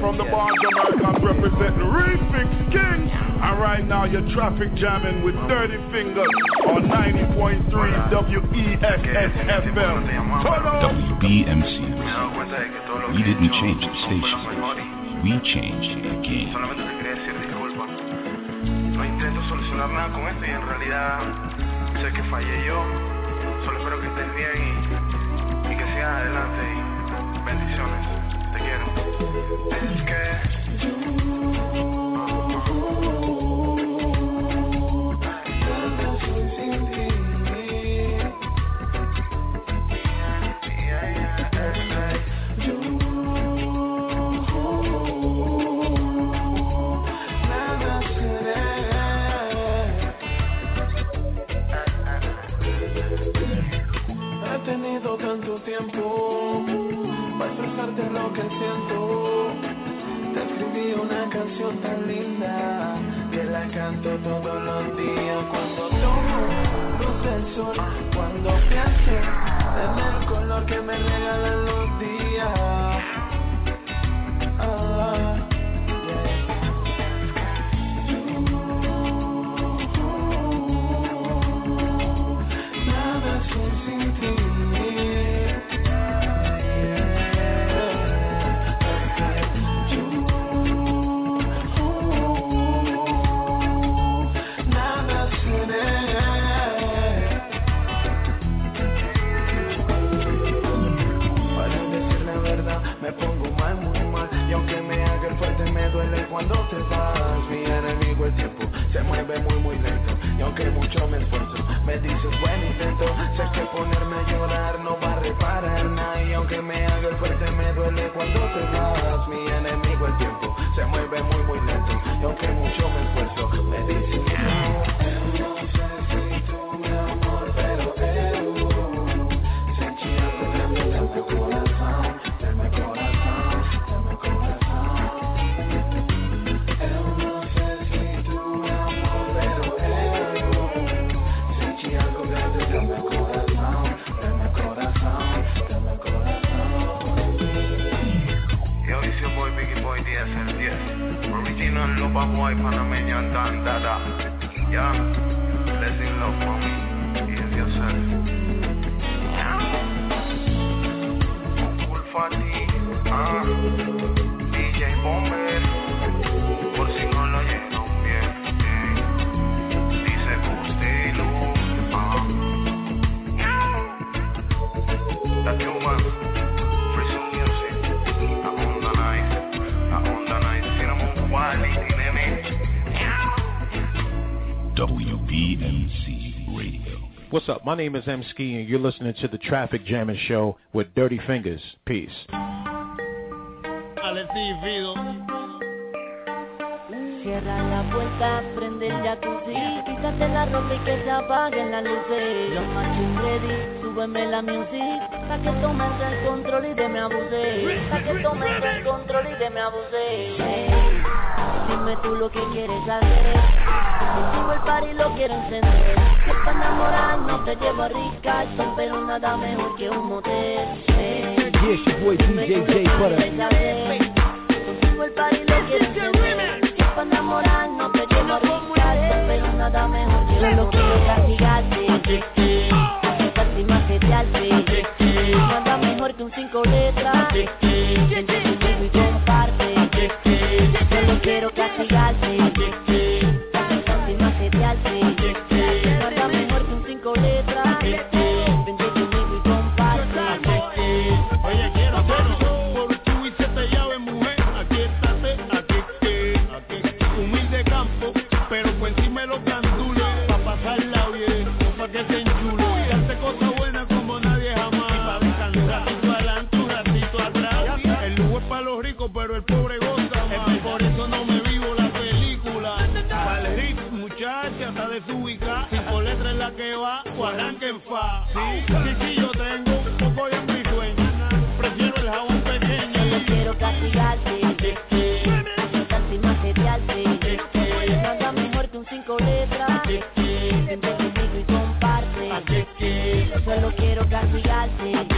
From the Barnes Americans representing Refix King. And right now you're traffic jamming with Dirty Fingers on 90.3 WEXS FM. WBMC we didn't change the station, we changed the game. Solamente te quería decir disculpa. No intento solucionar nada con esto y en realidad sé que fallé yo. Solo espero que estés bien y, y que sigas adelante y bendiciones. Es que white Panamanian dan dada. Yeah, blessing love for me. Behave yourself. Yeah. Full Fatty, ah. DJ Bomber. Por si no lo lleno bien. bien. Dice Costello, ah. Yeah. That's What's up? My name is M Ski, and you're listening to the Traffic Jamming Show with Dirty Fingers. Peace. Cierra la puerta, prende el jacuzzi Quítate la ropa y que se apaguen las luces Los machos ready, súbeme la music Pa' que tomes el control y de me abuse Pa' que tomes el control y de me abuse Hey, Dime tú lo que quieres hacer Contigo el party lo quiero encender. Si es para enamorarnos te llevo a rica Pero nada mejor que un motel. Hey, Yeah, it's your boy DJ J Butter. Contigo el party lo quiero encender. Si para enamorarnos te llevo a riscarte, pero nada mejor que solo quiero castigarte. Aceptarte y macetearte. Nada mejor que un cinco letras. Quiero castigarte. Arranca en fa. Sí, yo tengo un poco de sueño. Prefiero el jabón pequeño. Solo quiero castigarte. Aceptarte y macetearte. Nada mejor que un cinco letras. Vente conmigo y comparte. Solo quiero castigarte.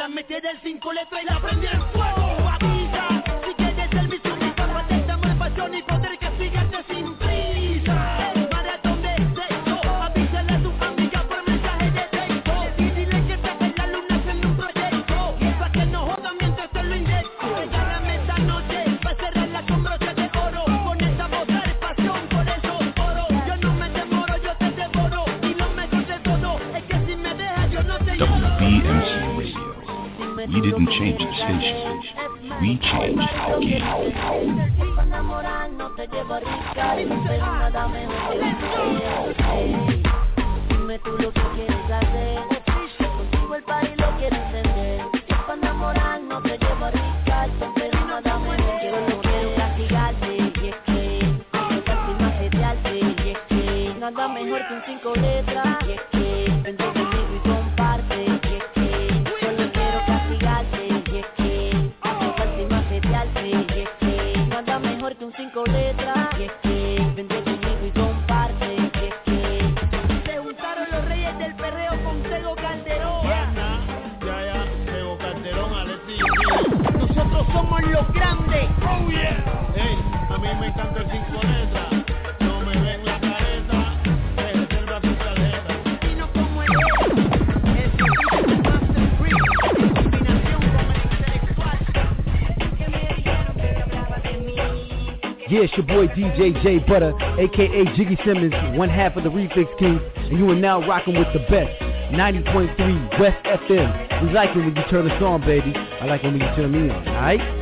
La metí del cinco letras y la prendí en fuego. We didn't change the station. We changed the game. Te llevo a nada mejor que un cinco letras. Your boy DJ J Butter, aka Jiggy Simmons, one half of the Refix Kings, and you are now rocking with the best. 90.3 West FM. We like it when you turn us on, baby. I like it when you turn me on, alright?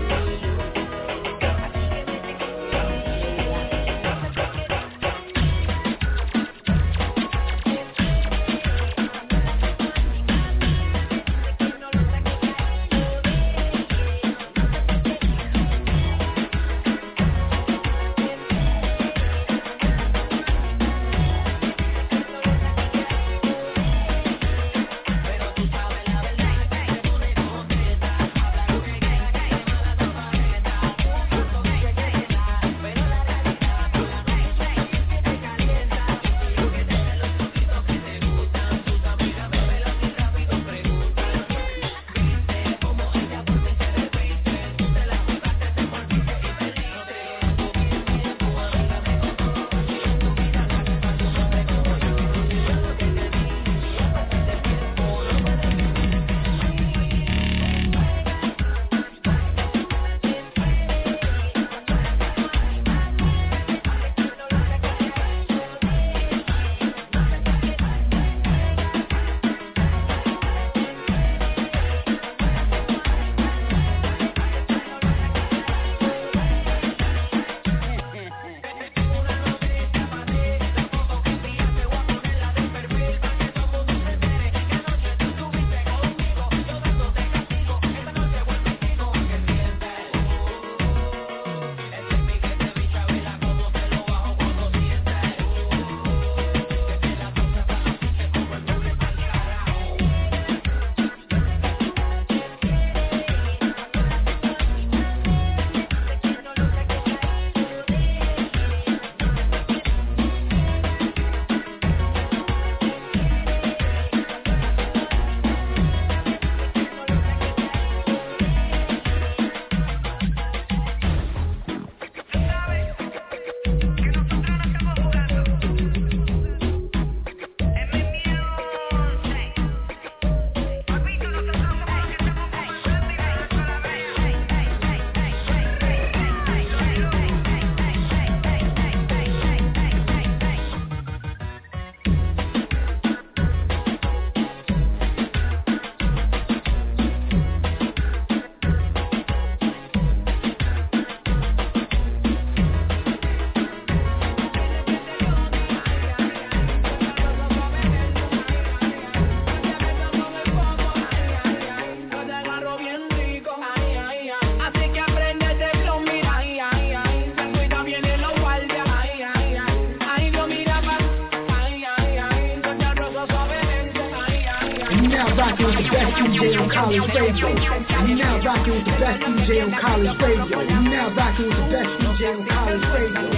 the best DJ on college radio. You now rocking with the best DJ on college radio.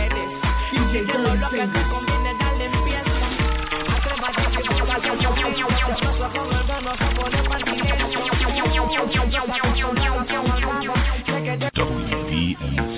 DJ Dirty Fingers. WBMC.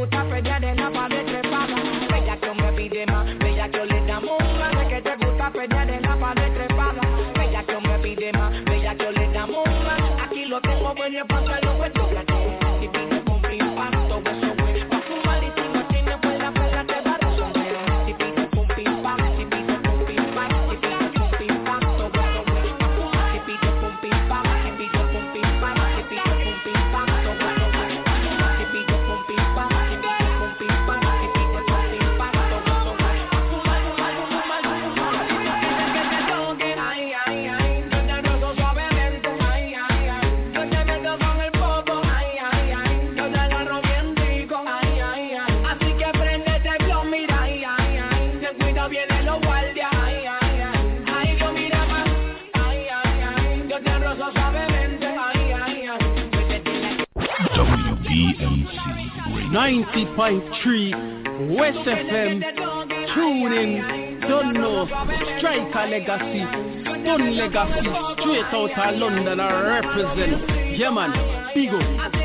put a Freddy then a 90.3 West FM. Tune in. Don't know. Strike a legacy. Done legacy. Straight out of London. I represent. Yeah, man. Big up.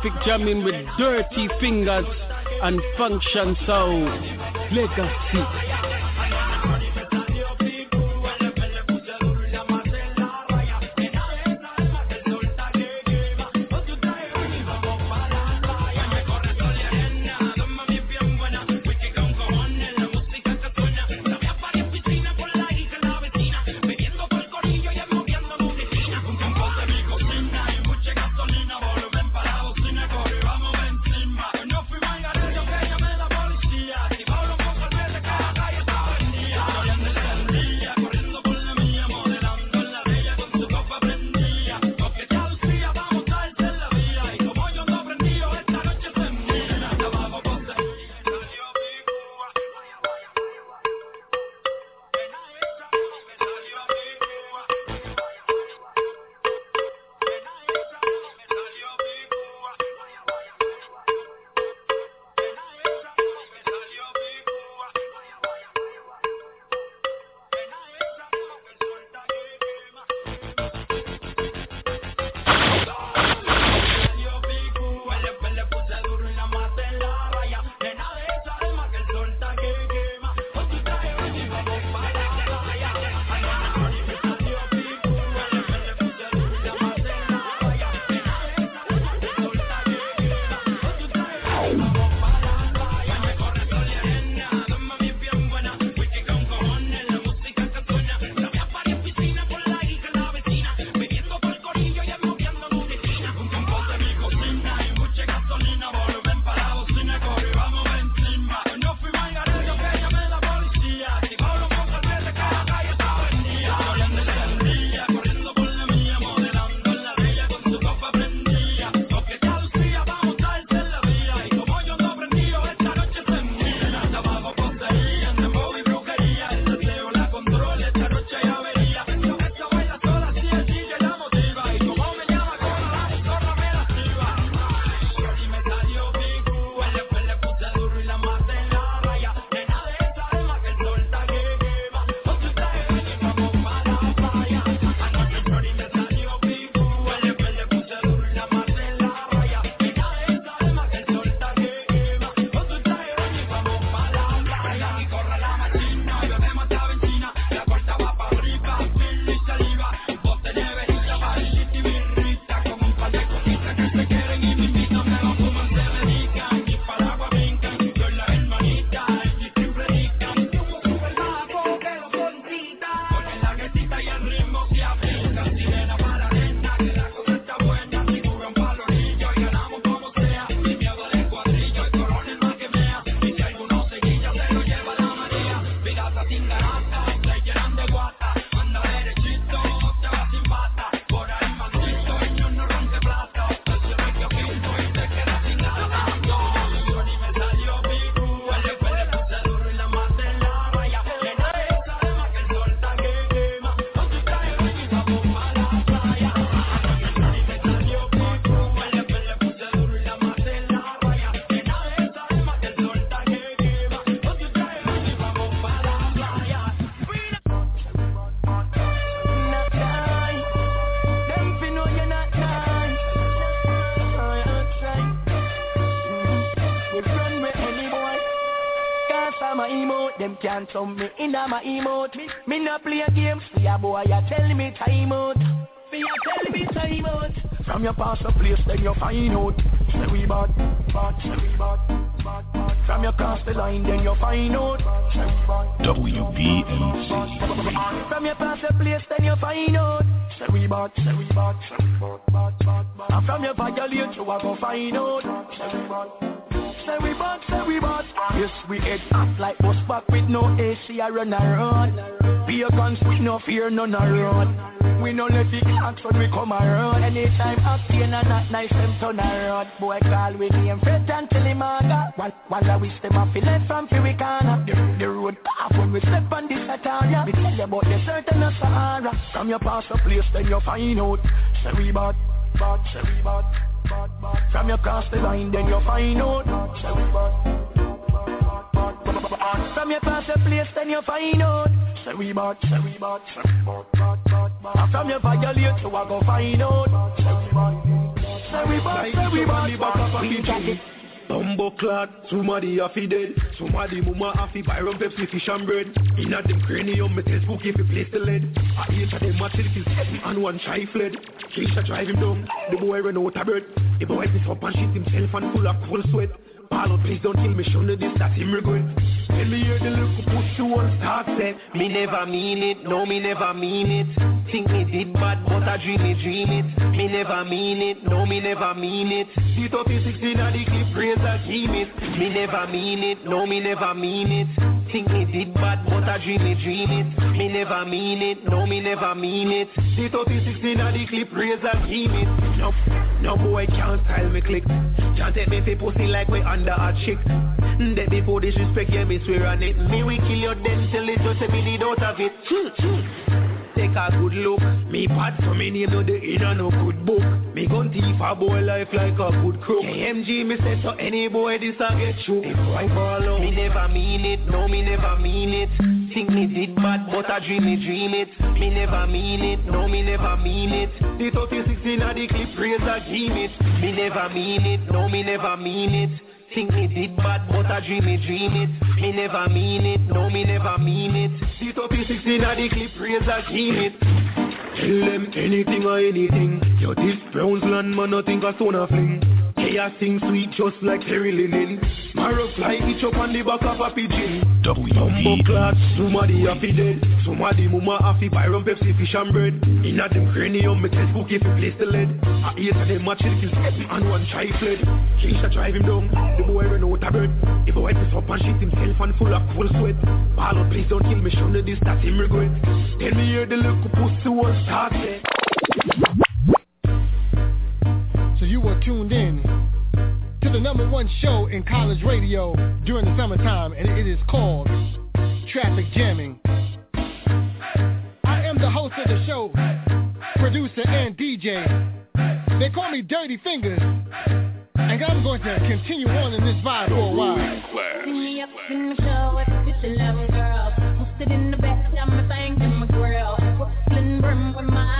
Traffic jamming with dirty fingers and function sound. Legacy. Them can't me in my emote. Me, me not play games, see a boy, you tell me time out. Me you tell me time out. From your past a place, then you find out. Say we bad, bad, say we bad, bad, bad. From your cross the line, then you find out. WBMC. From your past a place, then you find out. Say we bad, say we bad, say we bad, bad, bad. And from your violate, you a go find out. Say we bad. Say we bad, say we bad. Yes, we head up like bus back with no AC I run around Be a guns with no fear, none around We no let the clocks when we come around Anytime octane and not nice, them turn around Boy call with name Fred and tell him aga While, while I wish them a feel it from Fury corner the, the road off when we step on this Atara We tell you about the certain of Sahara. From your past a place, then you find out. Say we bad, bad, say we bad from your cross the line, then you find out. From your cross the place, then you find out. Say we bad, say we bad, say we bad. From your violate, you a go find out. Say we bad, say we bad, say we bad, we got it. Bumbo clad, somebody fi dead. Somebody mama fi buy rum Pepsi fish and bread. Inna them cranium, me tell spooky fi place the lead. A each of them a till his and one shy fled. Keisha drive him down, the boy run out of bread. The boy piss up and shit himself and full of cold sweat. Ball please don't kill me, show me this, that him regret. Tell me here the little pussy one start Me never mean it, no me never mean it. Think me did bad, but I dream me dream it. Me never mean it, no me never mean it. The 36 in a the clip, praise a team it Me never mean it, no me never mean it Think me did bad, but I dream me dream it. Me never mean it, no me never mean it. The 36 in a the clip, praise a team it. No, no boy can't style me click. Can't take me fi pussy like we under a chick. That before disrespect, yeah, me swear on it. Me we kill your den till it just a minute out of it hmm, hmm. Take a good look. Me bad so me name no the inner no good book. Me gun thief a boy life like a good crook. KMG me say so any boy this a get you. If I ball out Me never mean it, no me never mean it. Think me did bad but I dream me dream it. Me never mean it, no me never mean it. The 36 in a the clip praise a give it Me never mean it, no me never mean it Think me did bad, but I dream me dream it. Me never mean it, no me never mean it. The 36 in a the clip, raise a keep it. Tell them anything or anything. Yo, this Browns land man, nothing a son of fling. Chaos sing sweet just like Terry Linen. Marrow fly each up on the back of a pigeon. Bumbo clad, somebody a fi dead. Somebody mama a fi buy rum Pepsi fish and bread. Inna them cranium, me tell spooky fi place the lead. A eight of them a chill kill seven and one try fled. Keisha drive him down, the boy run out of bread. The boy piss up and shit himself and full of cold sweat. Ball out, please don't kill me, show me this that him regret. Tell me here the little pussy was started. So you were tuned in to the number one show in college radio during the summertime, and it is called Traffic Jamming. I am the host of the show, producer and DJ. They call me Dirty Fingers, and I'm going to continue on in this vibe for a while. me up in the show with 11 girls. Posted in the back, got my thing in my grill. Brooklyn brim with my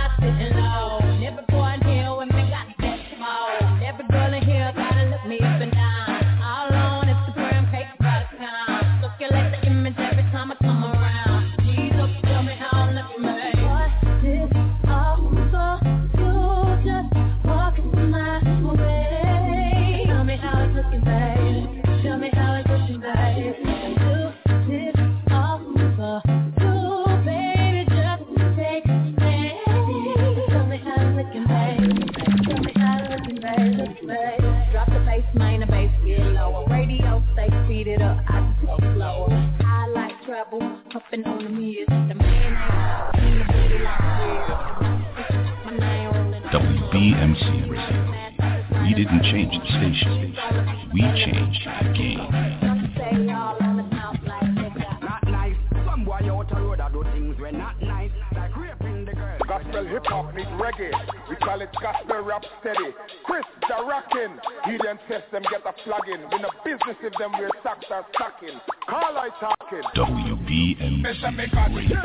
change the station. We changed the game. Say y'all on the mouth like nigga. Not nice. Some boy out the road do things when not nice. Like raping the girl. Gospel hip hop meet reggae. We call it gospel rap steady. Chris the rockin'. He them test them get a plug-in. We no business if them wear socks are stocking. Call I talking. WBMC Radio.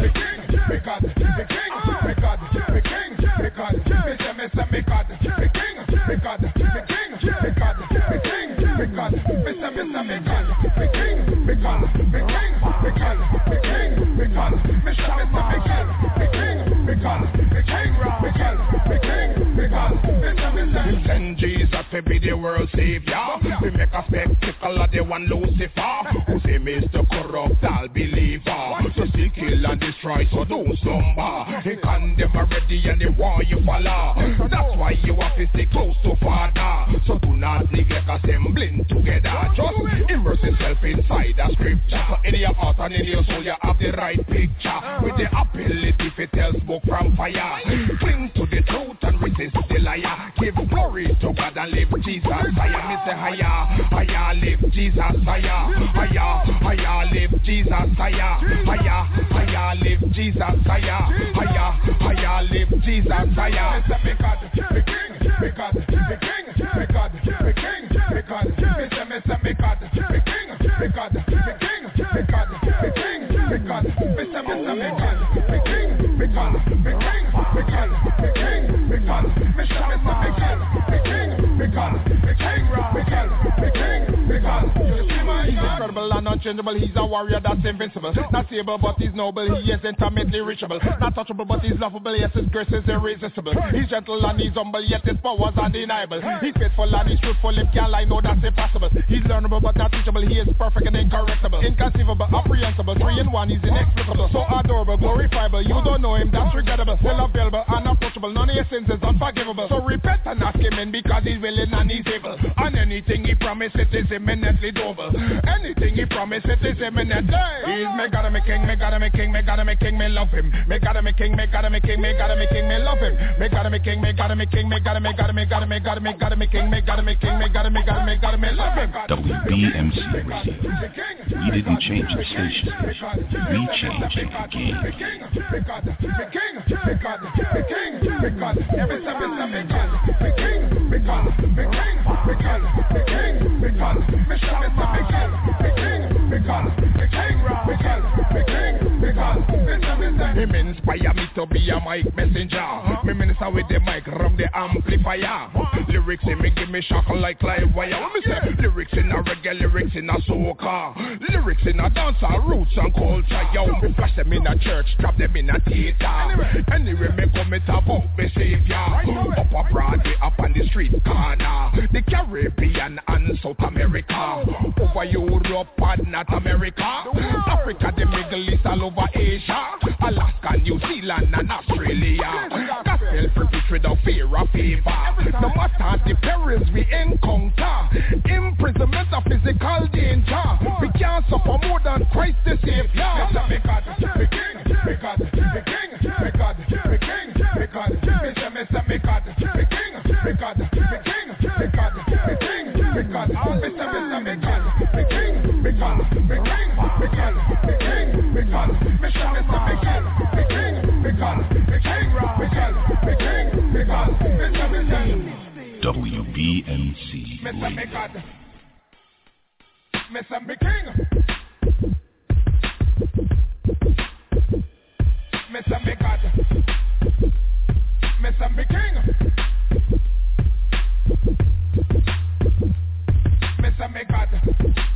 Because the king, because the king, because Mr. Mr. because king, king, king, king, me shall me say me king, me king, because me king, because me king, because me say me say. Him send Jesus to be the world savior. We make a spectacle of the one Lucifer, who say Mr. destroy, so don't slumber. He condemn already and they want you follow. That's why you have to stay close to Father. So do not neglect assembling together. Just immerse yourself inside the scripture. So in your heart and in your soul you have the right picture. With the ability to tell smoke from fire. Cling to truth and resist. Give glory to God and live Jesus higher. Me say higher, higher, live Jesus higher. Higher, higher, live Jesus higher. Higher, higher, live Jesus higher. Higher, higher, live Jesus higher. Me say because the king, because the king, because the king, because me say me say because the king, because the king, because the king, because me say me say because the king, because the king, because the because me say because the king, because the king, because the king, because He's incredible and unchangeable. He's a warrior that's invincible. Not able, but he's noble. He is intimately reachable. Not touchable, but he's lovable. Yes, his grace is irresistible. He's gentle and he's humble, yet his powers undeniable. He's faithful and he's truthful. Him can't lie, no, that's impossible. He's learnable, but not teachable. He is perfect and incorrectable. Inconceivable, apprehensible. Three in one, he's inexplicable. So adorable, glorifiable. You don't know him, that's regrettable. Still available, unapproachable. None of your sins is unforgivable. So repent and ask him in because he's willing and he's able. And anything he promised, it is imminently doable. Anything he promised, it is imminent. He's me God, me king, me God, me king, me God, me king, me love him. Me God, me king, me God, me king, me God, me king, me love him. Me God, me king, me God, me king, me God, me God, me God, me God, me God, me king, me God, me king, me God, me God, me God, me love him. WBMC Radio. We didn't change the station. We changed the game. Me king, me God, me king, me God, me king, me God. Every step is a me God, me king, me king, me God, me king, me God. Me shall me say me king, me king, me king, me God, me king, me God. Me shall me say. Him inspire me to be a mic messenger. Me minister with the mic the amplifier. Lyrics in me give me shock like live wire. When me say lyrics in a reggae, lyrics in a soca, lyrics in a dancehall, roots and culture. Yo, me flash them in a church, drop them in a theater. Anyway, me come it about me savior. Up a Broadway, up on the street corner. The Caribbean and South America. Over Europe and North America. Africa, the Middle East, all over Asia. Alaska, New Zealand and Australia. Gospel preach without fear or favor. No matter the perils we encounter. Imprisonment of physical danger. We can't suffer more than Christ the Savior. Me God, me king, me God, me king, me God, me king, me God. Me say me God, me king, me God, me king, me God, me king, me God. Me say me God, me God, me God, king, me king, king, me God, king, me king. Me me God.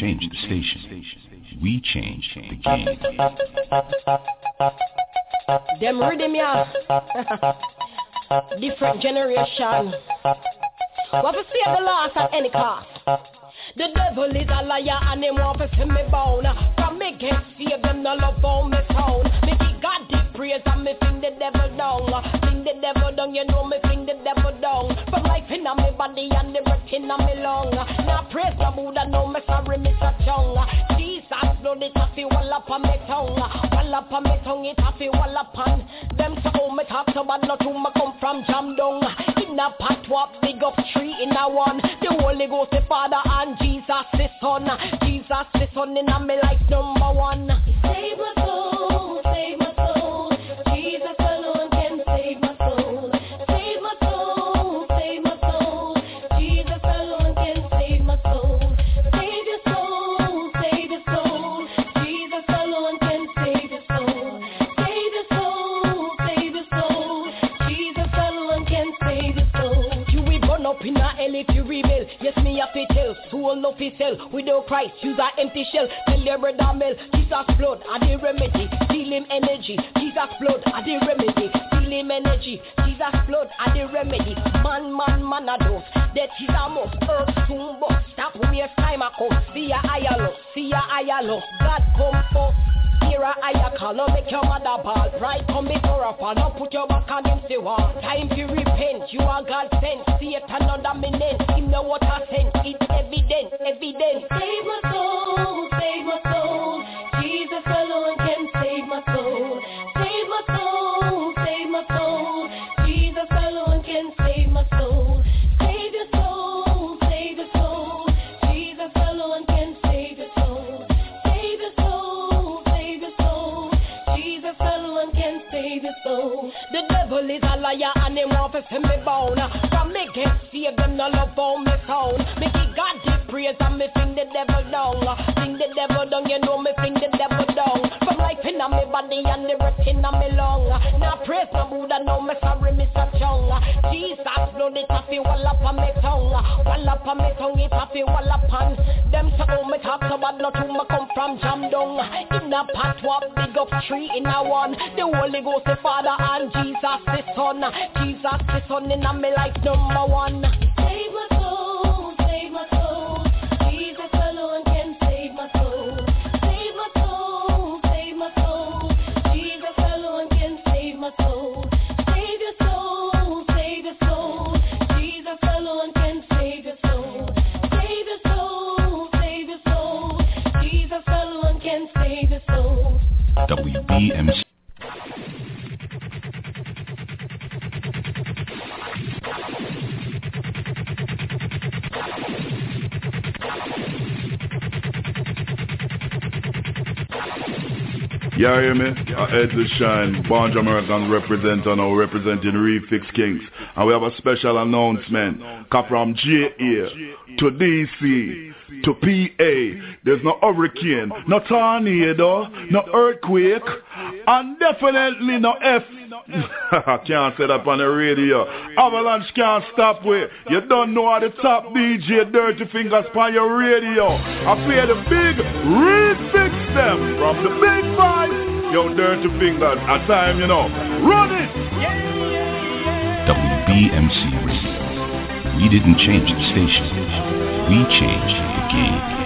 Change the station. We changed the game. Them rhythm ya. Different generation. What to see at the loss at any cost. The devil is a liar and him want to see me bound. From me get saved, them no love on me sound. Me give God the praise and me fling the devil down. Fling the devil down, you know me fling the devil down. From life in me body and the breath in me lung. Now praise the Buddha, no me sorry, Mr. Chung. Jesus blood it have wall up on me tongue. Wall up on me tongue, it have wall up on. Them so me talk so bad, not who me come from jam down. In a pot wap, big up tree in a one. The Holy Ghost, the Father and Jesus the Son. Jesus the Son in a me life number one. Save Fi sell. Without Christ, use an empty shell. Tell your brother Mel, Jesus blood are the remedy. Steal him energy. Jesus blood are the remedy. Steal him energy. Jesus blood are the remedy. Man, man, man a dose. Death is a must. Earth soon bust. Stop waste time a come. See a higher love. See a higher love. God come first. Hear a higher no make your mother ball. Pride come before a fall, no put your back against the wall. Time to repent, you are God sent Satan no dominant, him know what I sent It's evident, evident. Save my soul, save my soul. Jesus alone can save my soul. See me bound From me get saved, them no love on me sound. Me give God the praise and me fling the devil down. Uh, fling the devil down, you know me fling the devil From me body and the breath in me lung. Now praise the Buddha, no me sorry, Mr. Chung. Jesus blood, it have to wall up on me tongue. Wall up on me tongue, it have to wall up on. Them so oh, me talk so bad, not who me come from jam down In a pot wap, big up tree in a one. The Holy Ghost, the Father and Jesus the Son. Jesus the Son in a me life number one. Save WBMC. Yeah, hear me? Uh, Ed the Shine, Bonj American representative now representing Refix Kings. And we have a special announcement. Come from JA to DC to PA. There's no hurricane, no tornado, no earthquake, and definitely no F. can't say up on the radio. Avalanche can't stop with. You don't know how the top DJ Dirty Fingers on your radio. I play the big refix them from the big five. Yo, Dirty Fingers, a time, you know. Run it! WBMC Radio. We didn't change the station. We changed the game.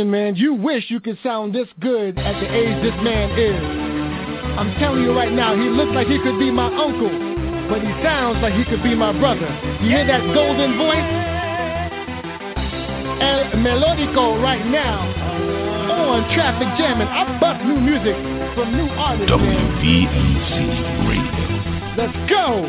Listen, man, you wish you could sound this good at the age this man is. I'm telling you right now, he looks like he could be my uncle, but he sounds like he could be my brother. You hear that golden voice? El Melodico right now on Traffic Jamming. I bust new music from new artists. WBMC Radio. Let's go!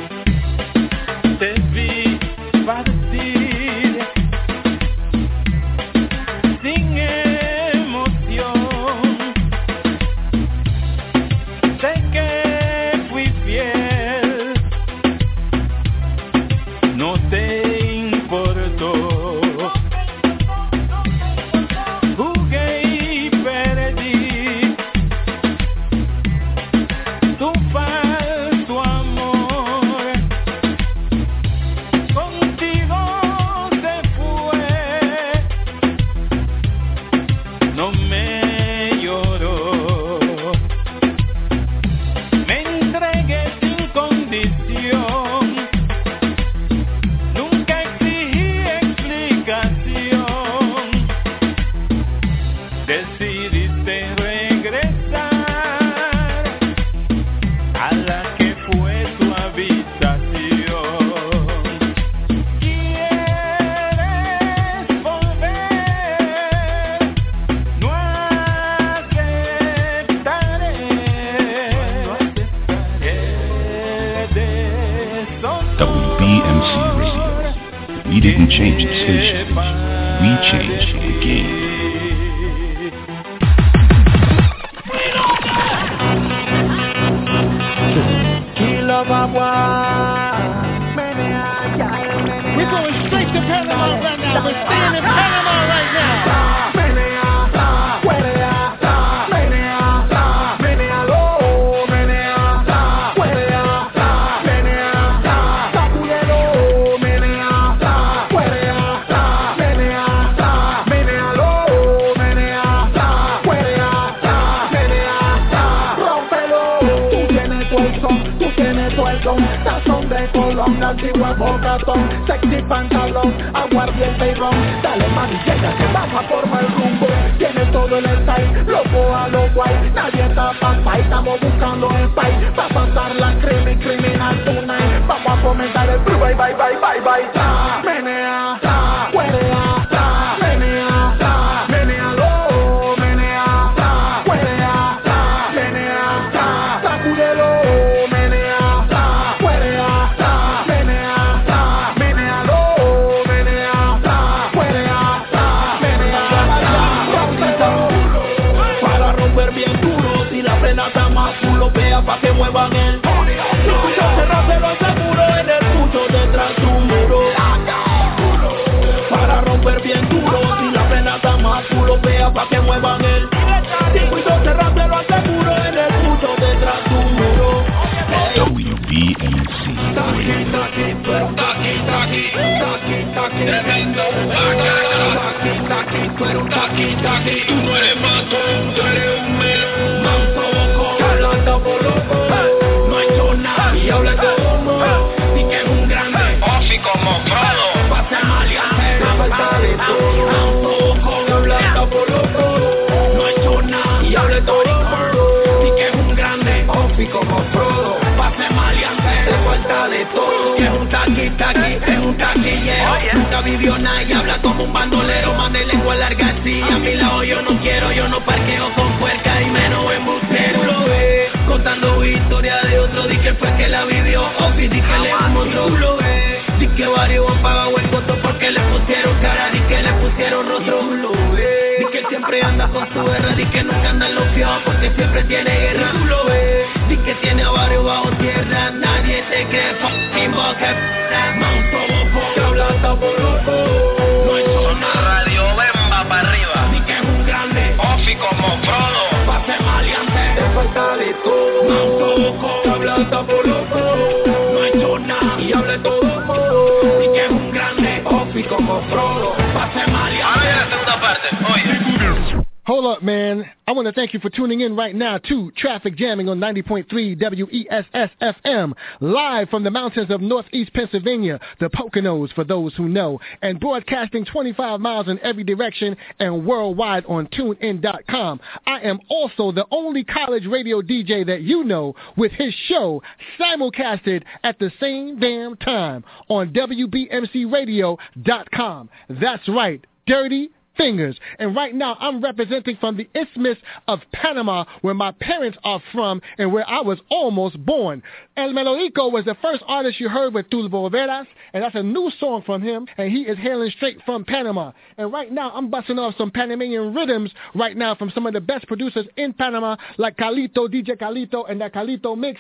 Man. I want to thank you for tuning in right now to Traffic Jamming on 90.3 WESS FM, live from the mountains of northeast Pennsylvania, the Poconos for those who know, and broadcasting 25 miles in every direction and worldwide on TuneIn.com. I am also the only college radio DJ that you know with his show simulcasted at the same damn time on WBMCRadio.com. That's right, Dirty fingers. And right now, I'm representing from the Isthmus of Panama, where my parents are from and where I was almost born. El Melodico was the first artist you heard with Tulbo Veras, and that's a new song from him, and he is hailing straight from Panama. And right now, I'm busting off some Panamanian rhythms right now from some of the best producers in Panama, like Calito, DJ Calito, and that Calito mix.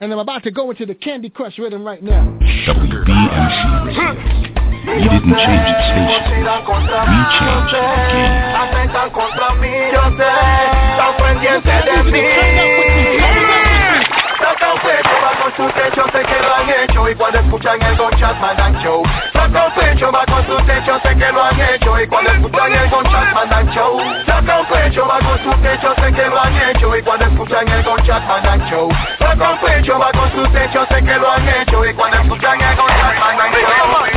And I'm about to go into the Candy Crush rhythm right now. WBMC We didn't change its station. We changed the game. Atentan contra mí, yo sé, están pendientes de mí. Saca un pecho bajo su techo, sé que lo han hecho y cuando escuchan el Don Chat mandan show. Saca un pecho bajo su techo, sé que lo han hecho y cuando escuchan el Don Chat mandan show. Saca un pecho bajo su techo, sé que lo han hecho y cuando escuchan el mandan show. Pecho bajo su techo, sé que lo han hecho y cuando escuchan el Don Chat mandan show.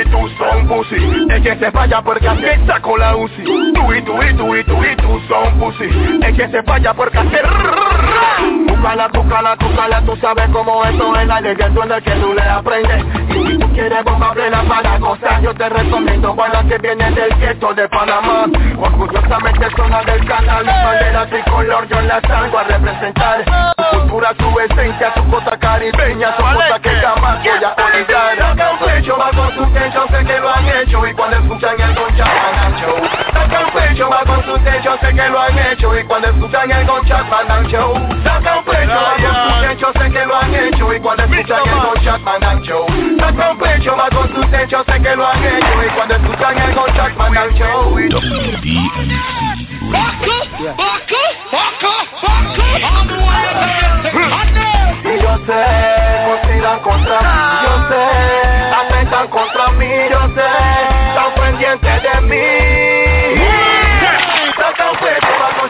Y tú son pussy Es que se vaya porque así saco la UCI. Tú y tú y tú y tú y tú son pussy Es que se vaya porque así Búscala, búscala, búscala, tú sabes cómo eso es la en el que tú le aprendes. Y si tú quieres bomba plena para gozar, yo te recomiendo bueno que viene del gueto de Panamá. Orgullosamente zona del canal, bandera tricolor, yo la salgo a representar. Tu cultura, tu esencia, tu cosa caribeña, son cosas que jamás voy a olvidar. Saca un pecho bajo su techo, sé que lo han hecho y cuando escuchan el show. Saca un pecho bajo su techo, sé que lo han hecho y cuando escuchan el Don Chat mandan show. Saca un pecho bajo su techo, sé que lo han hecho y cuando escuchan el Don Chat mandan show. Saca un pecho bajo su techo, sé que lo han hecho y cuando escuchan el Don Chat mandan show. Y yo sé, conspiran contra mí, yo sé, atentan contra mí, yo sé, están pendientes de mí.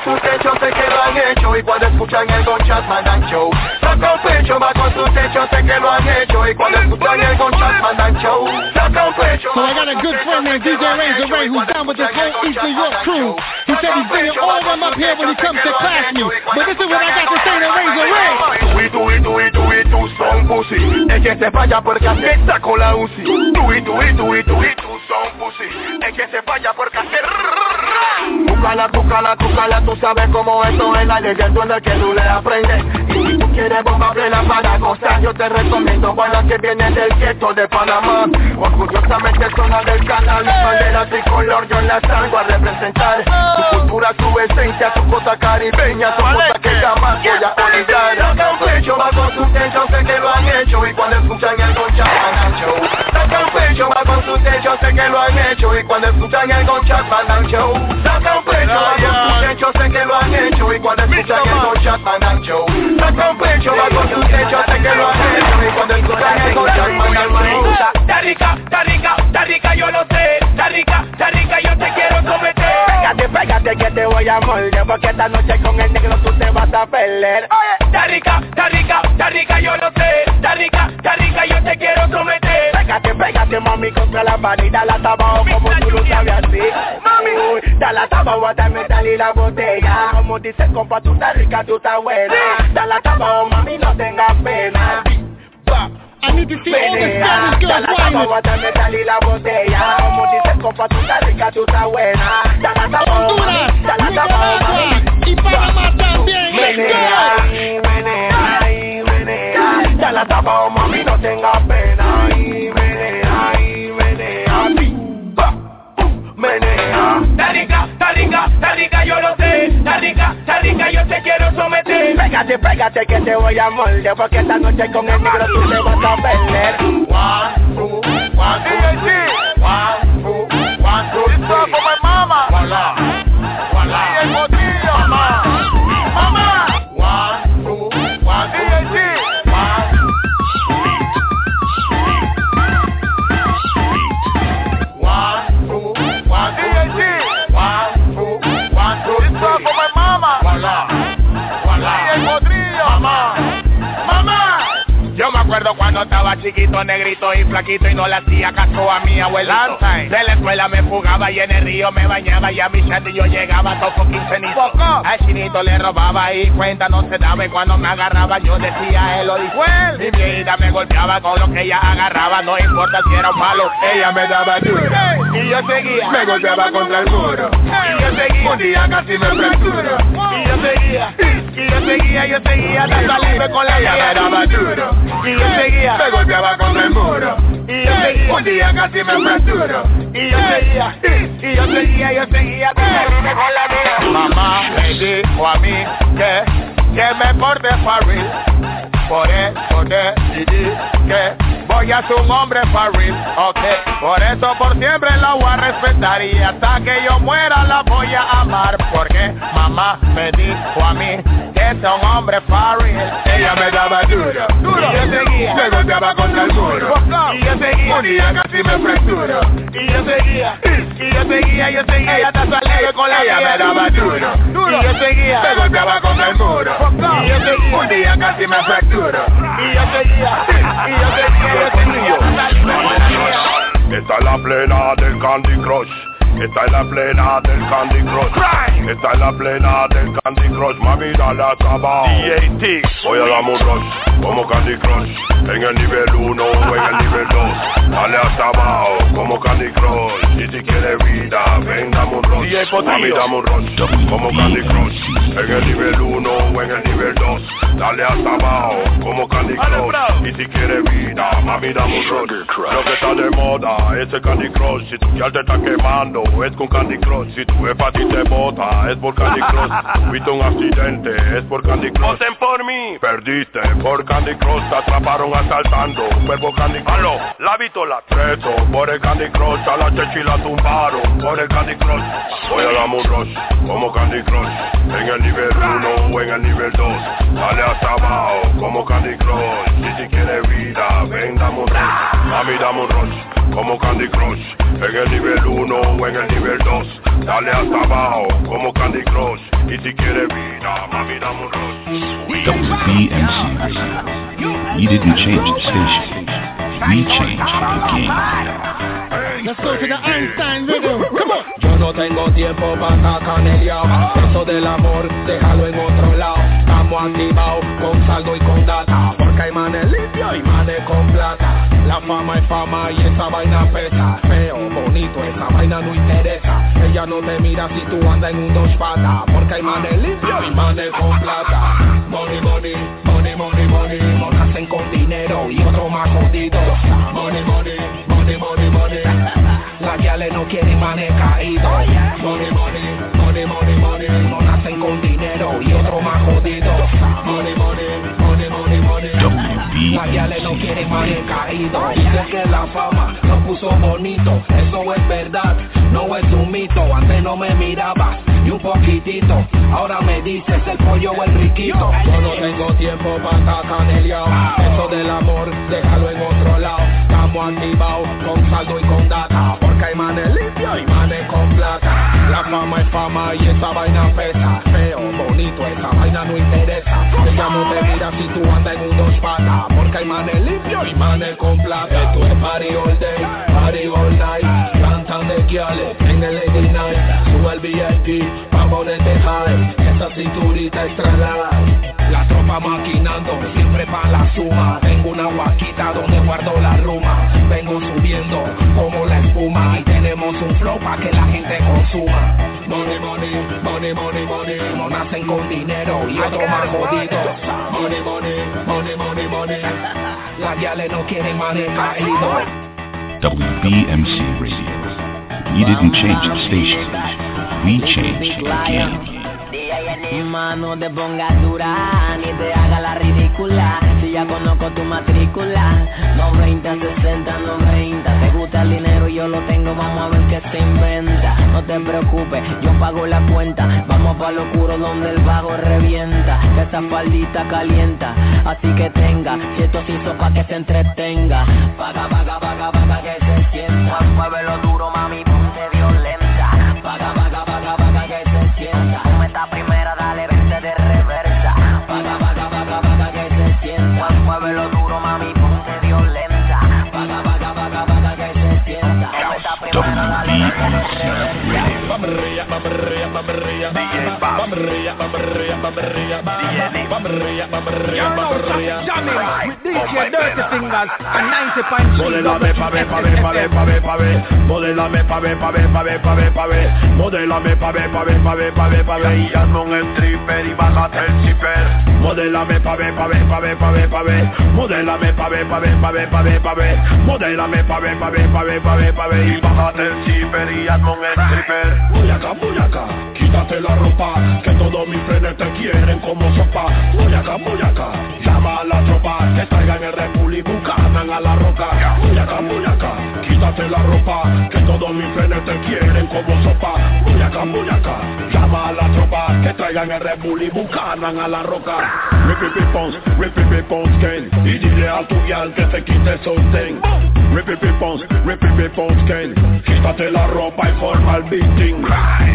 Saca un pecho bajo su techo, sé que lo han hecho y cuando escuchan el Don Chat mandan show. Saca un pecho bajo su techo, sé que lo han hecho y cuando escuchan el Don Chat mandan show. Saca un pecho So I got a good friend named DJ Razor Ray who's down with this whole East New York crew. He said he's bringing all of them up here when he comes to class me. But this is what I got to say to Razor Ray. Tú y tú y tú y tú y tú son pussy Es que se vaya porque así saco la UCI Tú y tú y tú y tú y tú son pussy Es que se vaya porque así Búscala, búscala, búscala, tú sabes cómo eso es la leyenda en el que tú le aprendes. Y si tú quieres bomba plena para gozar, yo te recomiendo bueno que viene del gueto de Panamá. Orgullosamente zona del canal, bandera tricolor, yo la salgo a representar. Tu cultura, tu esencia, tu cosa caribeña, son cosas que jamás voy a olvidar. Saca un pecho bajo su techo, sé que lo han hecho y cuando escuchan el Don Chat mandan show. Saca un pecho bajo su techo, sé que lo han hecho y cuando escuchan el Don Chat mandan show. Muchacha que escucha pecho, que lo. Y el. Está rica, está lo sé. Voy a morder Porque esta noche con el negro tú te vas a perder. Oye, está rica, está rica, está rica yo lo sé. Está rica, está rica yo te quiero someter Pégate, pégate mami contra la varita La tabajo como tú lo sabes así. Mami, uy, da la tabajo hasta metal y la botella. Como dice el compa tú estás rica, tú estás buena. Da la tabajo mami no tengas pena I need to see all the botella. Como compa, tú estás rica, tú estás buena. Tapa, Honduras, dala tapa, Y Panamá también. Menea, menea, menea. Tapa, mami, no tengas pena. Menea, menea. Ah, uh, menea te quiero someter. Pégate, pégate que te voy a morder Porque esta noche con el negro tú te vas a perder. One, two, one, two, One, two, one, two, for my mama. Voila, voila Acuerdo cuando estaba chiquito, negrito y flaquito y no le hacía caso a mi abuelito. De la escuela me fugaba y en el río me bañaba y a mi chat yo llegaba toco quincenito. Al chinito le robaba y cuenta no se daba y cuando me agarraba yo decía él lo dijo. Mi viejita me golpeaba con lo que ella agarraba, no importa si era un palo, ella me daba duro. Y yo seguía, me golpeaba contra el muro. Y yo seguía, un día casi me fracturo. Y yo seguía, y yo seguía, yo seguía, hasta libre con la ella me daba duro. Y yo seguía, me golpeaba contra el muro. Y yo seguía, un día casi me fracturo. Y yo seguía, y yo seguía, yo seguía, libre con la mía. Mamá me dijo a mí que, que me porte fácil. Por eso decidí que voy a ser un hombre for real, ok. Por eso por siempre la voy a respetar y hasta que yo muera la voy a amar. Porque mamá me dijo a mí un hombre. Ella me daba duro, duro. Y yo seguía, me golpeaba contra el muro. Y yo seguía, un día casi me fracturo. Y yo seguía, y yo seguía, yo seguía hasta salir con la Ella me daba duro, duro. Y yo seguía, me golpeaba contra el muro. Y yo seguía, un día casi me fracturo. Y yo seguía, y yo seguía, yo seguía. Esta es la plena del Candy Crush. Esta es la plena del Candy Crush. Esta es la plena del Candy Crush. Mami, dale hasta abajo. Voy a dar un rush como Candy Crush. En el nivel 1 o en el nivel 2. Dale hasta abajo como Candy Crush. Y si quieres vida, ven, dame un rush. Mami, dame un rush como Candy Crush. En el nivel 1 o en el nivel 2. Dale hasta abajo como Candy Crush. Y si quieres vida, mami, dame un rush. Lo que está de moda es el Candy Crush. Si tu ya te está quemando, es con Candy Crush. Si tu jefa ti te bota, es por Candy Crush. Tuviste un accidente, es por Candy Crush. Voten por mí. Perdiste por Candy Crush, te atraparon asaltando. Por Candy Crush. Aló, la vitola. Preso por el Candy Crush, a la chechi la tumbaron. Por el Candy Crush. Voy a dar un rush como Candy Crush. En el nivel 1 o en el nivel 2. Dale hasta abajo como Candy Crush. Y si quieres vida, ven, dame un rush. Mami, dame un rush como Candy Crush. En el nivel 1 o en el nivel 2. Dale hasta abajo como Candy Crush. Y si quieres vida, mami, dame un rush. WBMC. We didn't change the station. We changed the game. Let's go to the Einstein rhythm. Come on. Yo no tengo tiempo para estar caneleado Eso del amor, déjalo en otro lado Estamos activados con saldo y con data Porque hay manes limpios y manes con plata La fama es fama y esa vaina pesa. Feo, bonito, esa vaina no interesa. Ella no te mira si tú andas en un dos patas Porque hay manes limpios y manes con plata. Money, money, money, money, money. Nos hacen con dinero y otro más jodido Money, money, money, money, money. Las guiales no quieren manes caídos. Money, money, money, money, money. No nacen con dinero y otro más jodido guiales no quieren manes caídos Dice que la fama nos puso bonito. Eso es verdad, no es un mito. Antes no me mirabas y un poquitito. Ahora me dices el pollo o el riquito Yo no tengo tiempo para estar caneleado. Eso del amor, déjalo en otro lado. Estamos activados con saldo y con data. Porque hay manes limpios y manes con plata. La fama es fama y esa vaina pesa. Feo, bonito, esa vaina no interesa. Ella no te mira si tú andas en un dos patas. Porque hay manes limpio y manes con plata. Esto es party all day, party all night. Cantan de guiales en el lady night. Sube el VIP, pa' ponerte high. Esa cinturita extra large. La tropa maquinando, siempre pa' la suma. Tengo una guaquita donde guardo la ruma. Vengo subiendo como la espuma. Y tenemos un flow pa' que la gente consuma. Money, money, money, money, money. Unos nacen con dinero y otros más jodidos. Money, money, money, money, money. Las guiales no quieren manes caídos. WBMC Radio. We didn't change the station. We changed the game. Mano, te pongas dura, ni te haga la ridícula. Si ya conozco tu matrícula, 90, 60, 90. Gusta el dinero y yo lo tengo, vamos a ver qué se inventa. No te preocupes, yo pago la cuenta. Vamos pa' lo oscuro donde el vago revienta. Esa faldita calienta, así que tenga. Si esto se hizo pa' que se entretenga. Paga, paga, paga, paga, que se sienta. Muévelo duro, mami, on Snap Radio reversa. Bamberea, bamberea, bamberea, bamberea, bamberea, bamberea, bamberea, bamberea, bamberea. With DJ Dirty Fingers and 90 Modélame pa' ver, pa' ver, pa' ver, pa' ver, pa' ver Modélame pa' ver, pa' ver, pa' ver, pa' ver, pa' ver Modélame pa' ver, pa' ver, pa' ver, pa' ver, pa' ver Y hazme un stripper y bájate el zipper Modélame pa' ver, pa' ver, pa' ver, pa' ver, pa' ver Modélame pa' ver, pa' ver, pa' ver, pa' ver, pa' ver Modélame pa' ver, pa' ver, pa' ver, pa' ver, pa' ver Y bájate el zipper y hazme un stripper Voy voy acá, quítate la ropa Que todos mis frenes te quieren como sopa. Voy acá, llama a la tropa Que traigan el República, Bucanan a la roca. Voy acá, quítate la ropa Que todos mis frenes te quieren como sopa. Voy acá, llama a la tropa Que traigan el República, Bucanan a la roca. Ripipi Pons, Ripipi Pons Ken Y dile a tu guial que te quite el sostén Ripipi Pons, Ripipi Pons Ken Quítate la ropa y forma el beating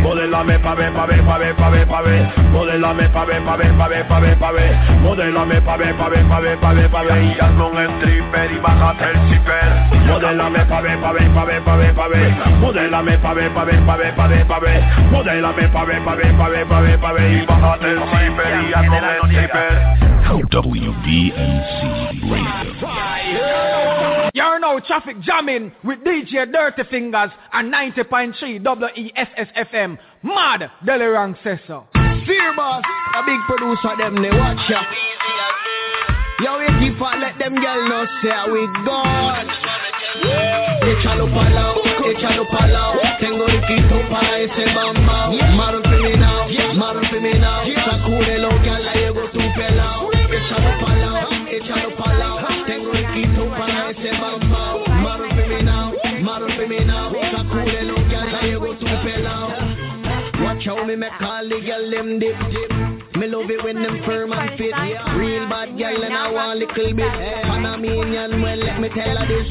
Modélame pa' ver, pa' ver, pa' ver, pa' ver, pa' ver Modélame pa' ver, pa' ver, pa' ver, pa' ver, pa' ver Modélame pa' ver, pa' ver, pa' ver, pa' ver, pa' ver Y hazme un stripper y bájate el zipper Modélame pa' ver, pa' ver, pa' ver, pa' ver, pa' ver Modélame pa' ver, pa' ver, pa' ver, pa' ver, pa' ver Modélame pa' ver, pa' ver, pa' ver, pa' ver, pa' ver Y bájate el zipper y hazme un stripper WBMC Radio. You're now traffic jamming with DJ Dirty Fingers and 90.3 WESS Mad Delirang says so. Fear boss, a big producer them they watch ya. Yo, we keep on let them girl know say ah, we gone. Échalo pa' lao, échalo pa' lao Tengo riquito para ese bamba Maro now, maro now. Sacúdelo Watch how me make all the girl them dip dip. Me love it when them firm and fit. Real bad girl and I want a little bit. Panamanian, well let me tell her this.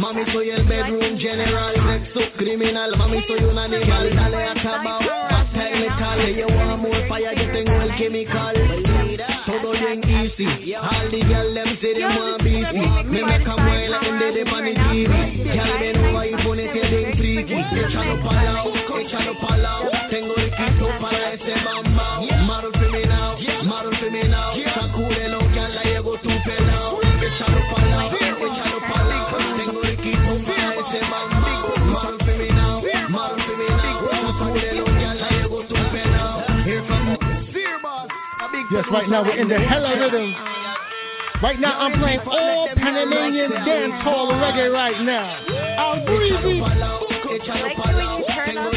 Mami soy el bedroom general Sexo criminal. Mami soy una legal Dale acabao Más technical You want more fire Yo tengo el chemical. Todo bien easy. All the girl them say they want busy. Me make a while like them dead on the TV. Girl bend over y ponete bien freaky Échalo pa' lao, échalo Yes, right now we're in the hella rhythm. Right now I'm playing all Panamanian dancehall reggae right now. I'll breezy. Tengo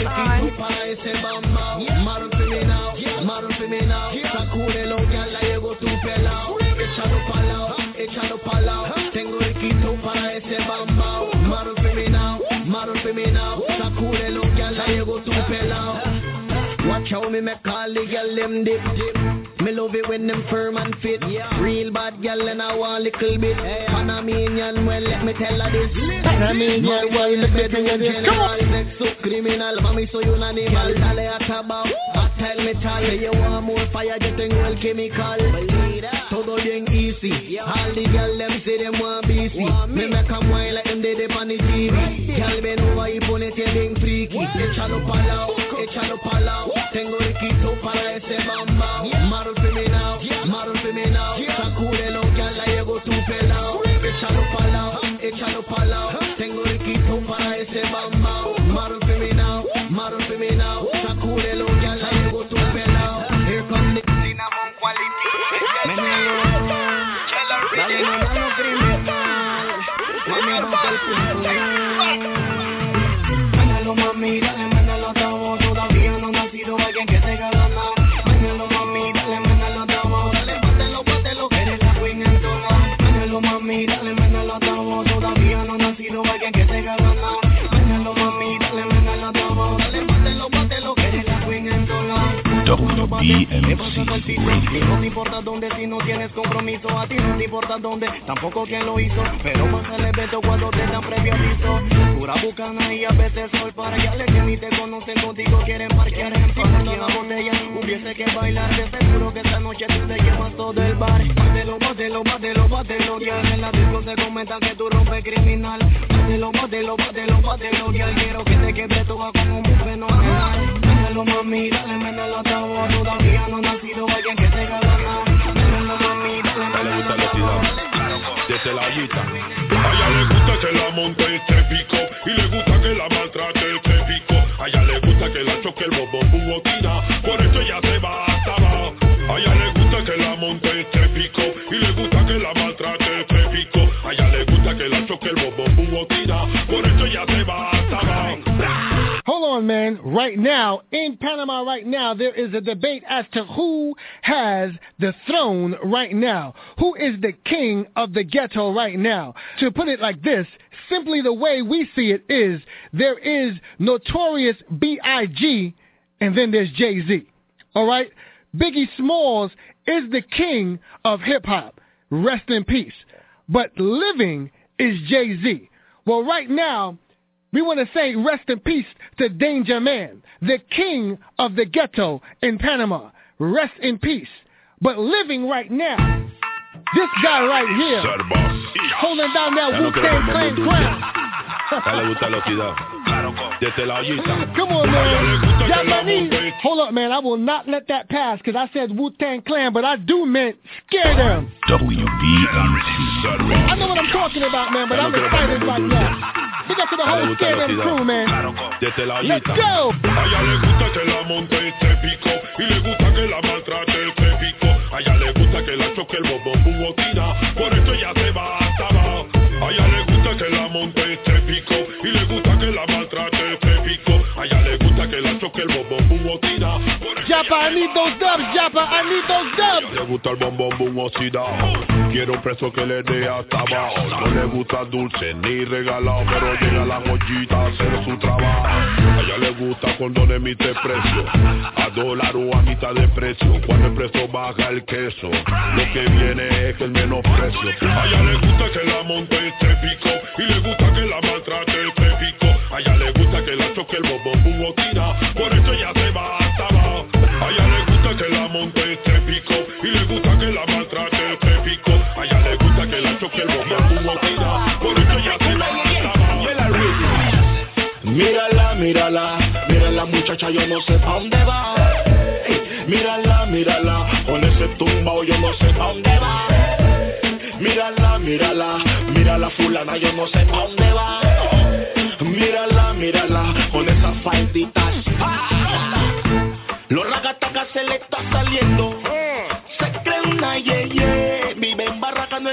Watch how me make all the dip dip me love it when them firm and fit. Real bad gal and I want a little bit. Panamanian, well let me tell her this. Panamanian, well let me tell her this. Come on. Sex so criminal, mami soy un animal. Dale acabao, a tell me tal. You want more fire, getting well chemical. Todo bien easy. All the gal them say them want BC. Me make 'em wine like them up on the TV. Gal ven over y ponete bien freaky. Échalo palao, échalo palao. Tengo riquito para ese bamba. Now. Sacúdelo, la llego tu pelao. Échalo palao, échalo palao. Tengo riquito para ese now, model for me now. Sacúdelo, la llego tu pelao. Here come the cinnamon quality. Dale, no, criminal. Mami, el Mándalo, mami, dale, mándalo a todo. Todavía no ha nacido alguien que te gana. Toda. WBMC Radio. No te importa dónde si no tienes compromiso A ti no te importa dónde, tampoco quién lo hizo Pero pasa el evento cuando te dan previo aviso. Pura bucana y a veces sol para allá que ni te conocen contigo quieren parquear Empujando la botella, hubiese que bailar De seguro que esta noche tú te llevas todo el bar. Bátelo, bátelo, bátelo, bátelo Ya en la disco se comenta que tú rompes criminal. Bátelo, bátelo, bátelo, bátelo Ya quiero que te quebre toda como un fenomenal Mándalo mami, dale, mándalo a todo Todavía no ha nacido alguien que te gana Mándalo mami, dale, a la ciudad, desde la guita. A ella le gusta que la monte este pico y le gusta que la maltrate este pico. A ella le gusta que la choque el bobo on, man. Right now, in Panama right now, there is a debate as to who has the throne right now. Who is the king of the ghetto right now? To put it like this, simply the way we see it is, there is Notorious B.I.G. and then there's Jay-Z. Alright? Biggie Smalls is the king of hip hop. Rest in peace. But living is Jay-Z. Well, right now, we want to say rest in peace to Danger Man, the king of the ghetto in Panama. Rest in peace. But living right now, this guy right here, holding down that Ya no quiero Wu-Tang Clan crown. A ella le gusta la ciudad, desde la guita. Come on, man. gusta que la Japanese. Hold up, man. I will not let that pass because I said Wu-Tang Clan, but I do meant scare them. WBMC I know what I'm talking about, man, but I'm excited right now. Big up to the A ella le whole scare them crew, man. Let's go. A ella le gusta que la monte este pico y le gusta que la maltrate este pico. A ella le gusta que la choque el bobo por eso ella se va que el bubotina, por eso Japa, I need those dubs, Japa. I need those dubs. le gusta el bombón boom oxidado. Quiero un preso que le dé hasta abajo. No le gusta dulce ni regalado, pero llega la joyita a hacer su trabajo. A ella le gusta cuando le emite precio. A dólar o a mitad de precio. Cuando el precio baja el queso. Lo que viene es el menos precio. A ella le gusta que la monte este pico. Y le gusta que la maltrate este pico. A ella le gusta que la choque el bobo bubotina. Mírala, mírala, mírala muchacha, yo no sé pa' dónde va. Mírala, mírala, con ese tumbao yo no sé pa' dónde va. Mírala, mírala, mírala fulana, yo no sé pa' dónde va. Mírala, mírala, con esa faldita. Los ragatacas se le está saliendo.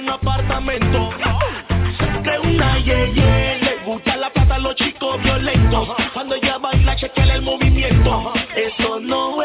En apartamento. Cree una yeye, le gusta la plata a los chicos violentos. Cuando ella baila, chequeale el movimiento. Eso no es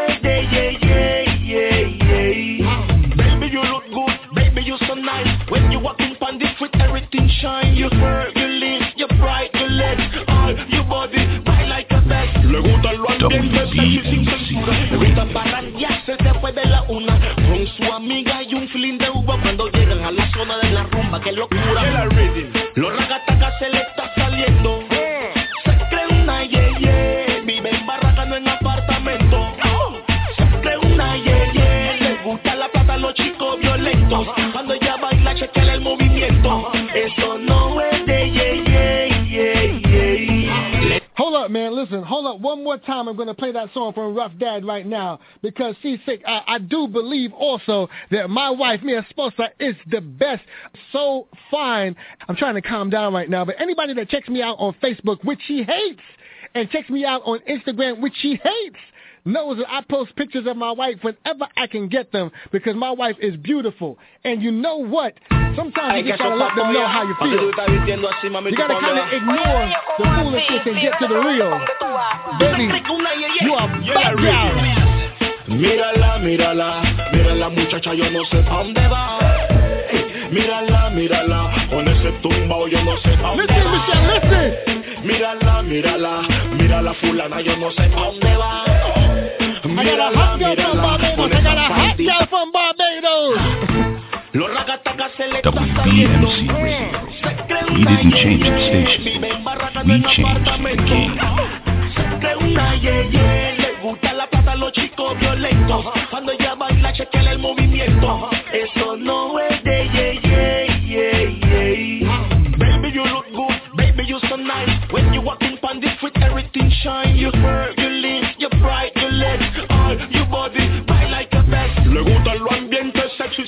song from Rough Dad right now because she's sick. I, I do believe also that my wife, Mia Sposa, is the best. So fine. I'm trying to calm down right now, but anybody that checks me out on Facebook, which she hates, and checks me out on Instagram, which she hates, knows that I post pictures of my wife whenever I can get them because my wife is beautiful. And you know what? Sometimes you just gotta let them know how you feel. You gotta kind of ignore the foolishness and get to the real. Baby, you are back down. Mírala, mírala, mírala muchacha, yo no sé pa' dónde va. Mírala, mírala, con ese tumbao yo no sé pa' dónde Listen, va. Michelle, listen. Mírala, mírala, mírala fulana, yo no sé pa' dónde va. I got a hot girl from Barbados. I got a hot girl from Barbados. Los ragatacas se le está saliendo. Una didn't change the station. We changed the apartamento. Se cree una ye ye, le gusta la plata a los chicos violentos. Cuando ella baila chequea el movimiento. Eso no es de ye ye ye ye. Baby you look good, baby you so nice. When you walk in on the street everything shine. You you lift, you pride, your legs, all your body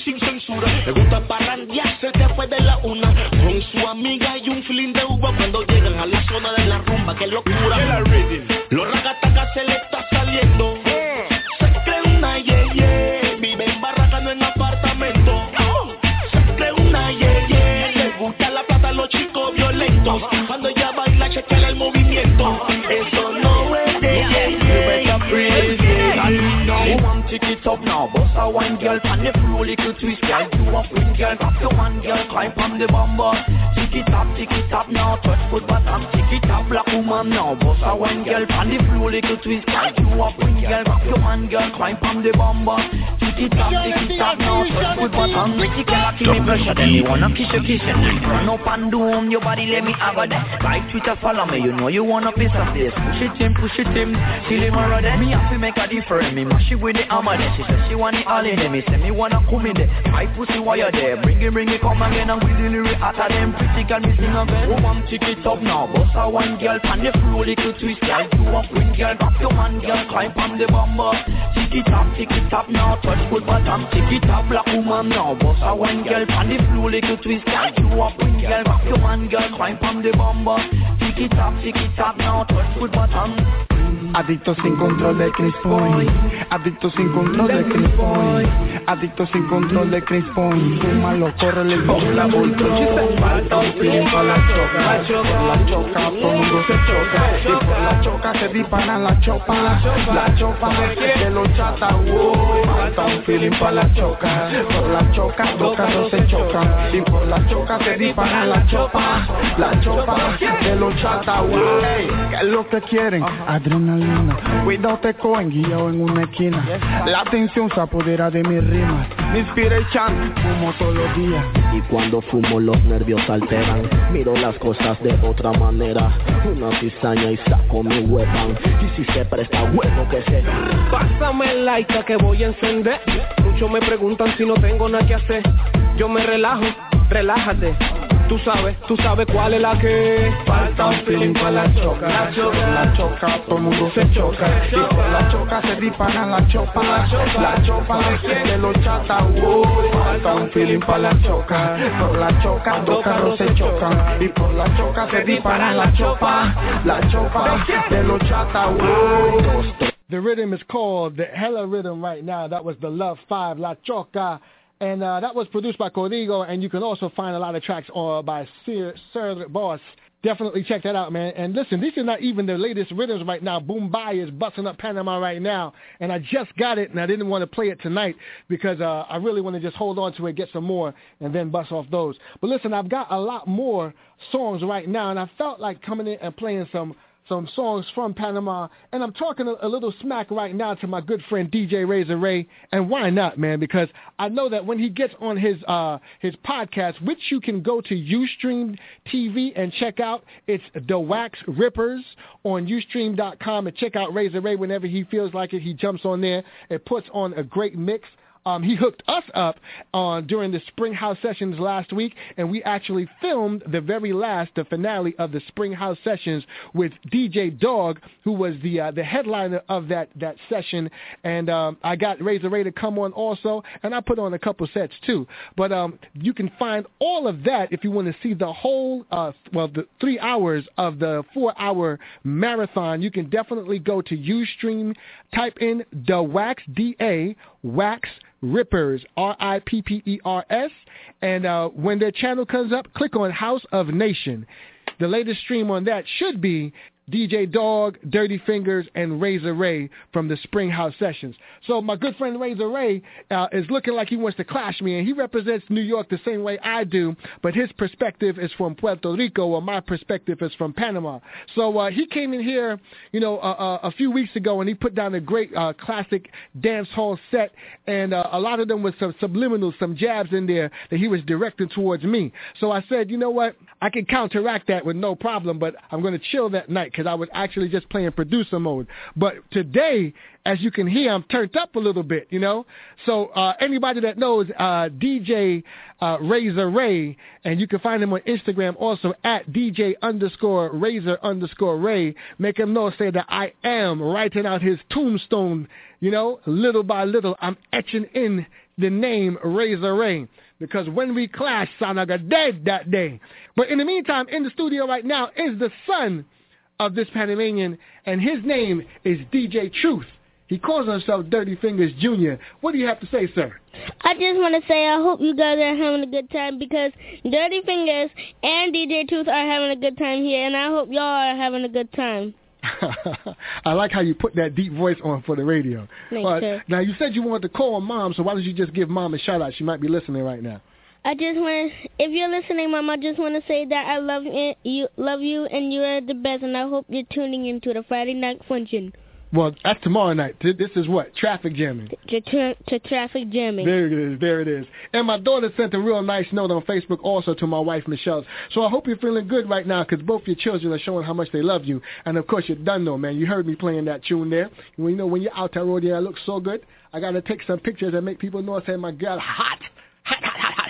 sin censura. Le gusta parrandearse después de la una. Con su amiga y un feeling de uva cuando llegan a la zona de la rumba, que locura. Los it up now, boss a wine girl, pan the floor, little twist, girl, do a queen girl, grab your man, girl, climb on the bumper. Tick it up, tick it up now, touch foot bottom, tick it up, black woman now, boss a wine girl, pan the floor, little twist, girl, do a queen girl, grab your man, girl, climb on the bumper. Tick it up, tick it up now, touch foot bottom, pretty girl, give me pressure, then you wanna kiss you, kiss you, run up and down, your body let me have a day. Like Twitter, follow me, you know you wanna piece of this, push it in, push it in, till him a run Me have to make a difference, me mash it with the hammer. She said she want it all in me say me wanna come in there. My pussy while you there, bring it, bring it, come again and with the lyric hotter than pretty girl, me sing again. Woman, tick it up now, bust a one girl, pan the floor, little twist, girl, do a queen girl, drop your man, girl, climb on the bumper. Tick it up, tick it up now, touch foot bottom, tick it up, black woman now, bust a one girl, pan the floor, little twist, girl, do a queen girl, drop your man, girl, climb on the bumper. Tick it up, tick it up now, touch foot bottom. Adicto sin control de Chris Point. Adicto sin control de Chris Point. Adicto sin control de Chris Point. Fúmalo, córrele y pon la voltron. Falta un pa' la choca. Por la choca, todo el mundo se choca. Y por la choca se disparan la chopa. La chopa de los chatas. wow. Falta un feeling pa' la choca. Por la choca, dos carros se chocan. Y por la choca se disparan la chopa. La chopa de los chatas. wow. ¿Qué es lo que quieren? Adrenalina. Cuidado te cogen guiado en una esquina. La atención se apodera de mis rimas. Mi inspiration, fumo todos los días. Y cuando fumo los nervios alteran Miro las cosas de otra manera Una cizaña y saco mi weapon Y si se presta bueno que se Pásame el like que voy a encender. Muchos me preguntan si no tengo nada que hacer. Yo me relajo, relájate. Tú sabes, tú sabes cuál es la que Falta un feeling pa' la choca. La choca. La choca, todo el mundo se choca. Y por la choca se disparan la chopa. La chopa de los chatas. wow. Falta un feeling pa' la choca. Por la choca, dos carros se chocan. Y por la choca se disparan la chopa. La chopa de los chatas. wow. The rhythm is called the Hella Rhythm right now. That was the Love 5, La Choca. And uh, that was produced by Codigo, and you can also find a lot of tracks uh, by Sir, Sir Boss. Definitely check that out, man. And listen, these are not even the latest rhythms right now. Boombai is busting up Panama right now, and I just got it, and I didn't want to play it tonight because uh, I really want to just hold on to it, get some more, and then bust off those. But listen, I've got a lot more songs right now, and I felt like coming in and playing some some songs from Panama, and I'm talking a, a, little smack right now to my good friend DJ Razor Ray, and why not, man? Because I know that when he gets on his uh, his podcast, which you can go to UStream TV and check out, it's the Wax Rippers on UStream.com and check out Razor Ray whenever he feels like it. He jumps on there. and puts on a great mix um, he hooked us up uh, during the Spring House Sessions last week, and we actually filmed the very last, the finale of the Spring House Sessions with DJ Dog, who was the uh, the headliner of that that session. And um, I got Razor Ray to come on also, and I put on a couple sets too. But um, you can find all of that if you want to see the whole, uh, well, the three hours of the four-hour marathon. You can definitely go to UStream, type in the Wax D A Wax Rippers, R-I-P-P-E-R-S. And uh, when their channel comes up, click on House of Nation. The latest stream on that should be DJ Dog, Dirty Fingers, and Razor Ray from the Spring House Sessions. So my good friend Razor Ray uh, is looking like he wants to clash me, and he represents New York the same way I do, but his perspective is from Puerto Rico, while my perspective is from Panama. So uh, he came in here, you know, uh, uh a few weeks ago, and he put down a great uh, classic dance hall set, and uh, a lot of them was some subliminals, some jabs in there that he was directing towards me. So I said, you know what, I can counteract that with no problem, but I'm going to chill that night because I was actually just playing producer mode. But today, as you can hear, I'm turned up a little bit, you know. So uh, anybody that knows uh, DJ uh, Razor Ray, and you can find him on Instagram also at DJ underscore Razor underscore Ray. Make him know, say that I am writing out his tombstone, you know, little by little. I'm etching in the name Razor Ray because when we clash, Sanaga dead that day. But in the meantime, in the studio right now is the son of this Panamanian, and his name is DJ Truth. He calls himself Dirty Fingers Jr. What do you have to say, sir? I just want to say I hope you guys are having a good time because Dirty Fingers and DJ Truth are having a good time here, and I hope y'all are having a good time. I like how you put that deep voice on for the radio. Thank uh, Now, you said you wanted to call mom, so why don't you just give mom a shout out? She might be listening right now. I just want, if you're listening, Mom, I just want to say that I love it, you, love you, and you are the best, and I hope you're tuning into the Friday night function. Well, that's tomorrow night. This is what traffic jamming. To, to, to traffic jamming. There it is. There it is. And my daughter sent a real nice note on Facebook also to my wife Michelle. So I hope you're feeling good right now because both your children are showing how much they love you. And of course you're done though, man. You heard me playing that tune there. You know when you're out there road, yeah, I look so good. I gotta take some pictures and make people know. I say my girl hot,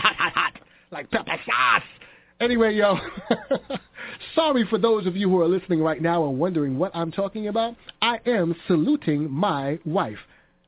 hot, hot, hot, hot, like pepper sauce. Anyway, yo, sorry for those of you who are listening right now and wondering what I'm talking about. I am saluting my wife.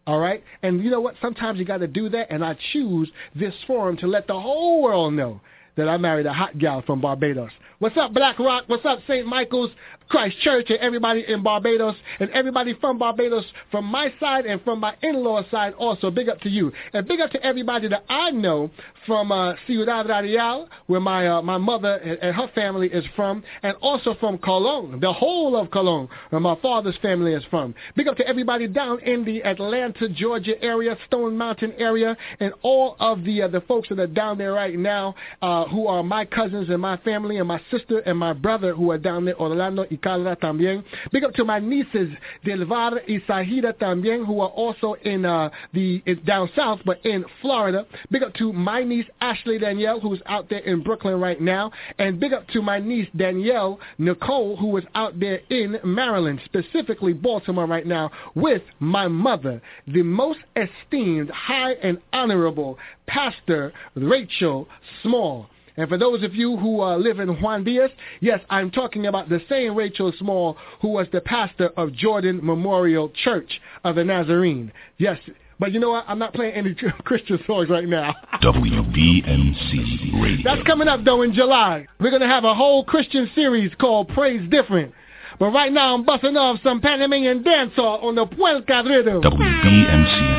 All right? And you know what? Sometimes you got to do that, and I choose this forum to let the whole world know that I married a hot gal from Barbados. What's up, Black Rock? What's up, St. Michael's? Christ Church and everybody in Barbados and everybody from Barbados from my side and from my in-law side also. Big up to you. And big up to everybody that I know from uh, Ciudad Radial, where my uh, my mother and, and, her family is from, and also from Colon, the whole of Colon, where my father's family is from. Big up to everybody down in the Atlanta, Georgia area, Stone Mountain area, and all of the uh, the folks that are down there right now, uh, who are my cousins and my family and my sister and my brother who are down there, Orlando y Calda también. Big up to my nieces, Delvar y Sahida también, who are also in uh, the down south, but in Florida. Big up to my niece, Ashley Danielle, who's out there in Brooklyn right now. And big up to my niece, Danielle Nicole, who is out there in Maryland, specifically Baltimore right now, with my mother, the most esteemed, high and honorable Pastor Rachel Small. And for those of you who uh, live in Juan Diaz, yes, I'm talking about the same Rachel Small who was the pastor of Jordan Memorial Church of the Nazarene. Yes, but you know what? I'm not playing any Christian songs right now. WBMC Radio. That's coming up, though, in July. We're going to have a whole Christian series called Praise Different. But right now, I'm busting off some Panamanian dancehall on the Puelca rhythm. Radio.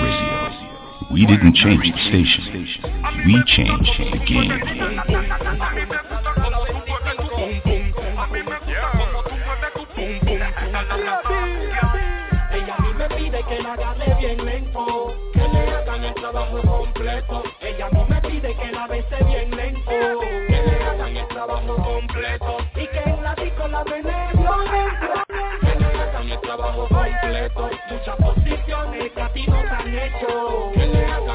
We didn't change the station. We changed the game. Muchas posiciones han hecho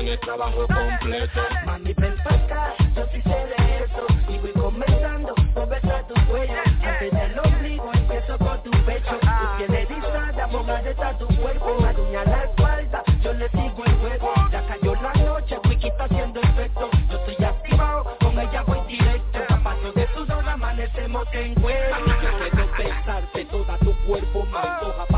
hagan el trabajo completo. Mami, ven acá, yo sí sé de eso. Y voy comenzando por besar tu cuello. Antes del ombligo empiezo por tu pecho. Tu piel erizada, mojada está tu cuerpo. Me aduña la espalda, yo le sigo el juego. Ya cayó la noche, Wiki está haciendo efecto. Yo estoy activado, con ella voy directo. Zapatos de sudor, amanecemos en cuero. Yo quiero besarte, toda tu cuerpo me antoja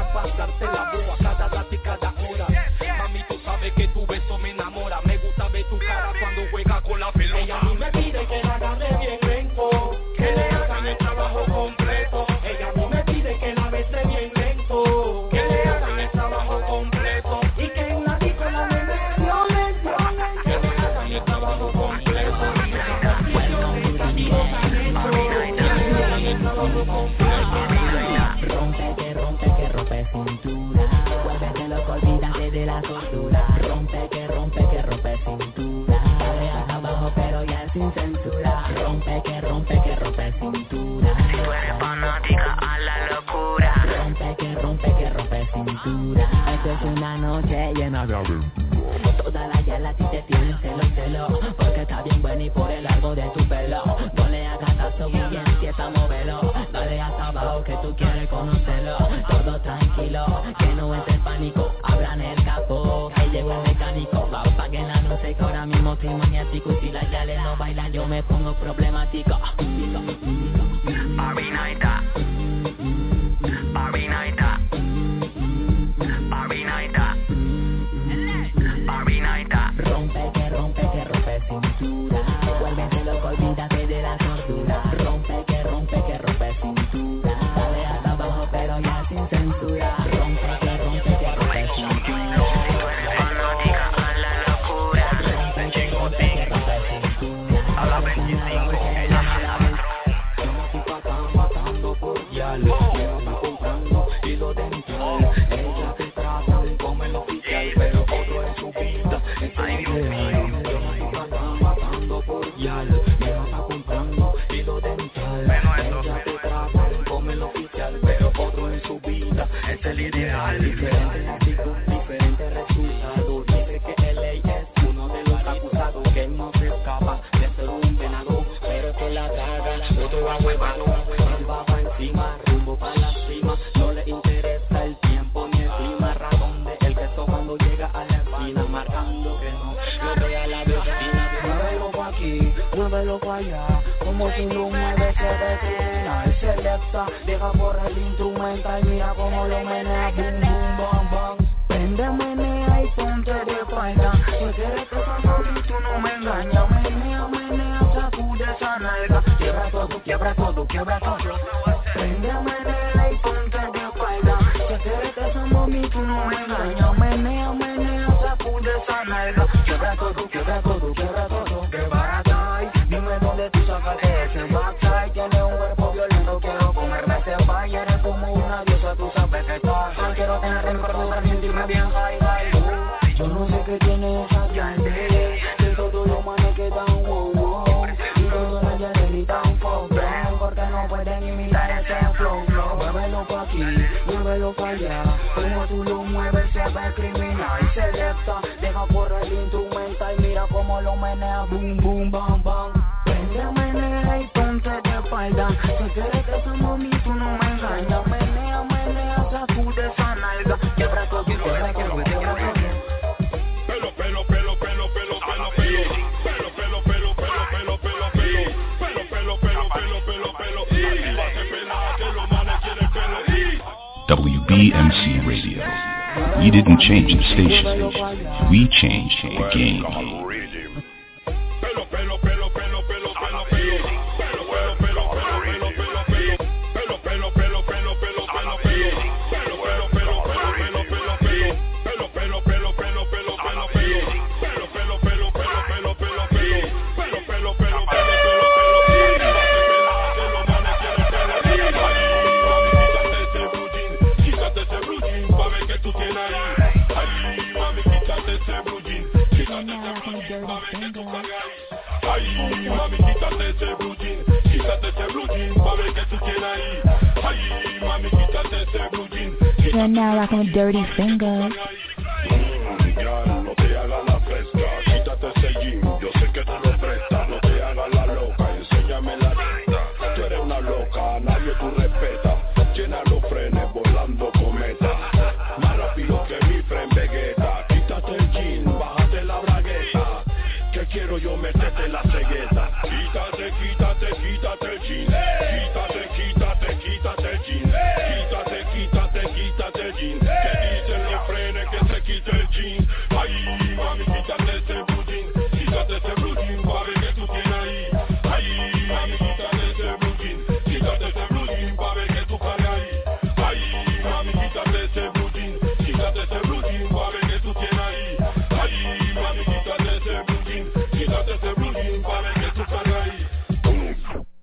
hagas la loca, enséñame la neta. Tú eres una loca, nadie tú respetas,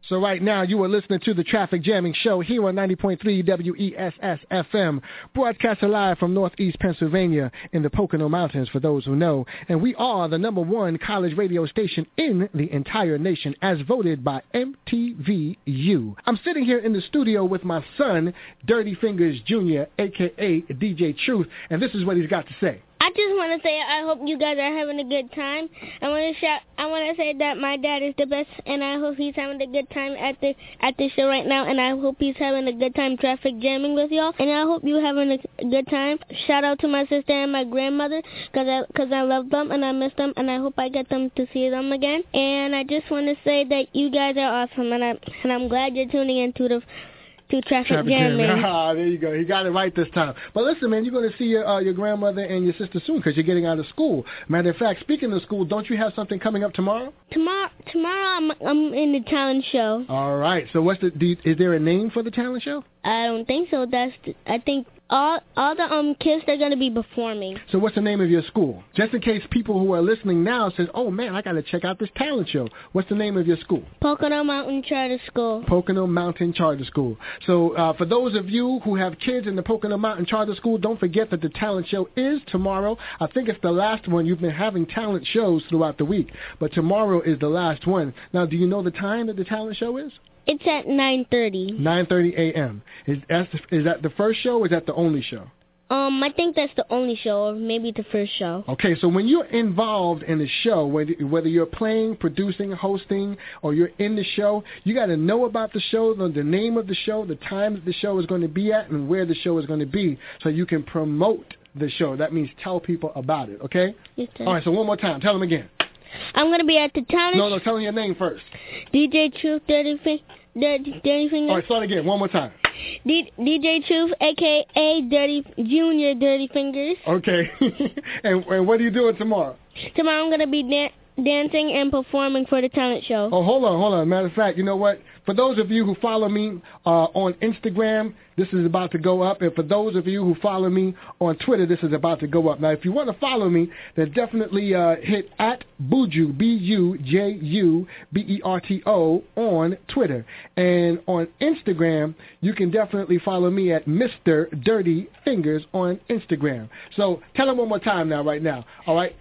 So right now you are listening to the Traffic Jamming Show here on 90.3 WESS FM, broadcasting live from Northeast Pennsylvania in the Pocono Mountains for those who know. And we are the number one college radio station in the entire nation as voted by MTVU. I'm sitting here in the studio with my son, Dirty Fingers Jr., aka DJ Truth, and this is what he's got to say. I just want to say I hope you guys are having a good time. I want to shout. I want to say that my dad is the best, and I hope he's having a good time at the at the show right now. And I hope he's having a good time traffic jamming with y'all. And I hope you're having a good time. Shout out to my sister and my grandmother, cause I cause I love them and I miss them, and I hope I get them to see them again. And I just want to say that you guys are awesome, and I and I'm glad you're tuning into the to traffic, Traffic jamming. jamming. Ah, there you go. He got it right this time. But listen, man, you're going to see your, uh, your grandmother and your sister soon because you're getting out of school. Matter of fact, speaking of school, don't you have something coming up tomorrow? Tomorrow, tomorrow I'm I'm in the talent show. All right. So what's the? Do you, is there a name for the talent show? I don't think so. That's the, I think all all the um kids they're gonna be performing. So what's the name of your school? Just in case people who are listening now says, "Oh man, I got to check out this talent show." What's the name of your school? Pocono Mountain Charter School. Pocono Mountain Charter School. So uh, for those of you who have kids in the Pocono Mountain Charter School, don't forget that the talent show is tomorrow. I think it's the last one. You've been having talent shows throughout the week, but tomorrow is the last one. Now, do you know the time that the talent show is? It's at 9:30. 9:30 a.m. Is that is that the first show or is that the only show? Um, I think that's the only show, or maybe the first show. Okay, so when you're involved in the show, whether whether you're playing, producing, hosting, or you're in the show, you got to know about the show, the, the name of the show, the time that the show is going to be at, and where the show is going to be, so you can promote the show. That means tell people about it. Okay. Yes, sir. All right. So one more time, tell them again. I'm gonna be at the talent. No, no, tell me your name first. DJ Truth, Dirty Fing, Dirty, Dirty Fingers. All right, start again. One more time. D- DJ Truth, aka Dirty Junior Dirty Fingers. Okay. and, and what are you doing tomorrow? Tomorrow I'm gonna be dan- dancing and performing for the talent show. Oh, hold on, hold on. Matter of fact, you know what? For those of you who follow me uh, on Instagram, this is about to go up. And for those of you who follow me on Twitter, this is about to go up. Now, if you want to follow me, then definitely uh, hit at Buju, B-U-J-U-B-E-R-T-O on Twitter. And on Instagram, you can definitely follow me at Mr. Dirty Fingers on Instagram. So tell them one more time now, right now. All right?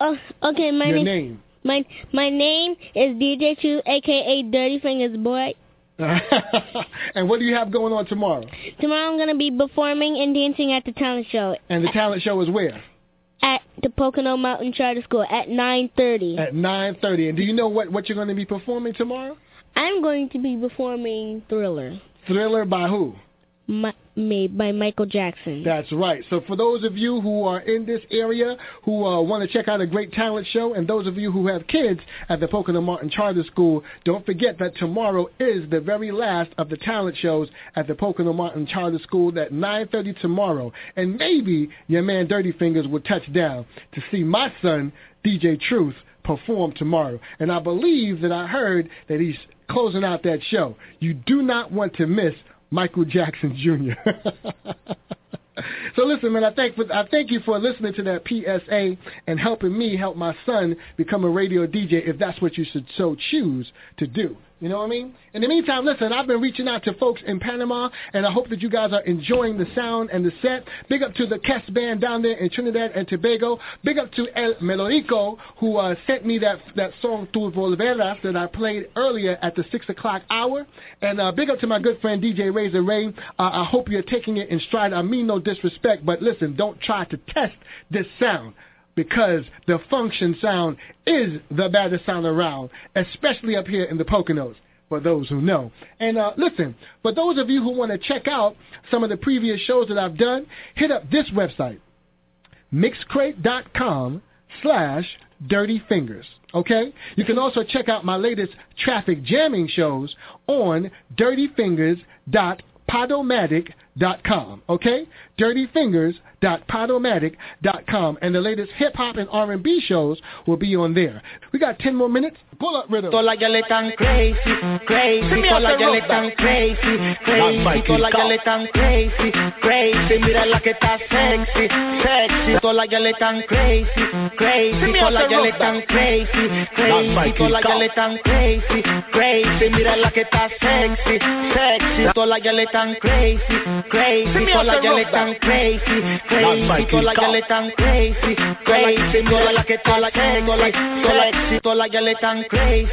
Oh, okay. My Your name. name. My my name is DJ Truth, aka Dirty Fingers Boy. and what do you have going on tomorrow? Tomorrow I'm gonna be performing and dancing at the talent show And the talent show is where? at the Pocono Mountain Charter School at 9:30. At 9.30. And do you know what, what you're going to be performing tomorrow? I'm going to be performing Thriller, Thriller by who? My, made by Michael Jackson. That's right. So for those of you who are in this area who uh, want to check out a great talent show, and those of you who have kids at the Pocono Mountain Charter School, don't forget that tomorrow is the very last of the talent shows at the Pocono Mountain Charter School at 9.30 tomorrow. And maybe your man Dirty Fingers will touch down to see my son, DJ Truth, perform tomorrow. And I believe that I heard that he's closing out that show. You do not want to miss Michael Jackson Jr. so listen, man. I thank for, I thank you for listening to that PSA and helping me help my son become a radio DJ if that's what you should so choose to do. You know what I mean? In the meantime, listen, I've been reaching out to folks in Panama, and I hope that you guys are enjoying the sound and the set. Big up to the Kes band down there in Trinidad and Tobago. Big up to El Melodico, who uh, sent me that that song Tu Volveras that I played earlier at the 6 o'clock hour. And uh, big up to my good friend DJ Razor Ray. Uh, I hope you're taking it in stride. I mean no disrespect, but listen, don't try to test this sound because the function sound is the baddest sound around, especially up here in the Poconos, for those who know. And uh, listen, for those of you who want to check out some of the previous shows that I've done, hit up this website, mixcrate.com slash dirty fingers. Okay? You can also check out my latest traffic jamming shows on dirtyfingers.podomatic.com com, Okay, dirtyfingers.podomatic.com, and the latest hip hop and R and B shows will be on there. We got ten more minutes. Pull up rhythm. Crazy, crazy. Crazy, crazy. Crazy, crazy. Mira la que está sexy, sexy. Crazy, crazy. Crazy, crazy. Crazy, crazy. Mira la que está sexy, sexy. Crazy. Tan crazy. Todas las yales tan crazy, crazy. Todas las yales tan crazy, crazy. Mira la que la sexy, todas las yales tan crazy,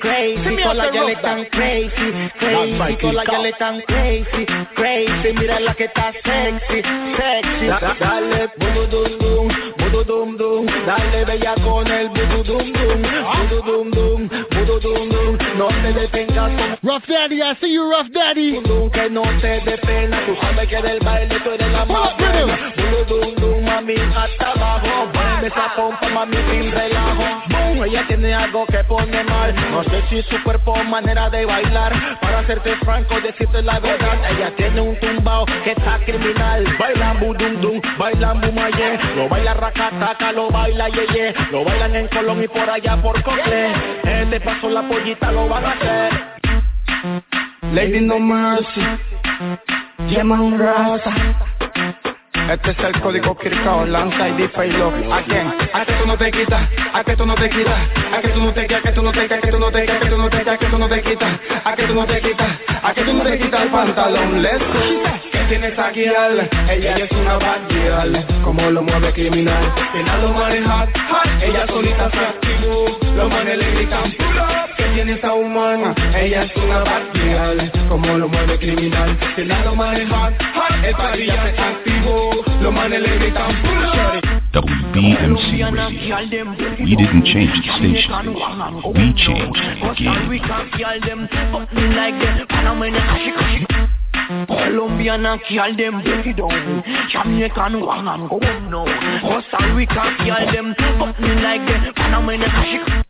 crazy. Todas las yales tan crazy, crazy. Todas las yales tan crazy, crazy. Mira la que está sexy, sexy. Dale, budu dum dum, budu dum dum. Dale bella con el budu dum dum, budu dum dum, budu dum dum. No te detengas Rough Daddy, I see you, Rough Daddy. que no te dé pena. Tú sabes que del baile tú eres la más buena. Budu dum dum, mami, hasta abajo. Ponme esa pompa, mami, sin relajo. Boom, ella tiene algo que pone mal. No sé si su cuerpo manera de bailar. Para serte franco, decirte la verdad. Ella tiene un tumbao que está criminal. Bailan budum dum, bailan bumaye. Lo baila racataca, lo baila yeye. Lo bailan en Colón y por allá por Cocle. Este paso la pollita lo van a hacer. Lady No Mercy, Yeman Raza. Este es el código Kirkao, lanza y difeilo. ¿A quién? A que tú no te quitas, a que tú no te quitas, a que tú no te quitas, a que tú no te quitas, a que tú no te quitas, a que tú no te quitas, a que tú no te quitas, a que tú no te quitas, a que tú no te quitas el pantalón. Let's go. ¿Qué tienes aquí, al? Ella es una bad girl, como lo mueve criminal. Lo hot, ella solita se activó. Los manes le gritan, pull up. ¿Qué tiene esa humana? Ella es una bad girl, como lo mueve criminal. Que nada lo maneja, hot, el party ya se activó. Los manes le gritan, pull up. WBMC Radio. We didn't change the station. We changed the game. Colombian and kill them, break it down. Jamaican wang and go home now. Costa Rica kill them, fuck me like them. Panamanian cash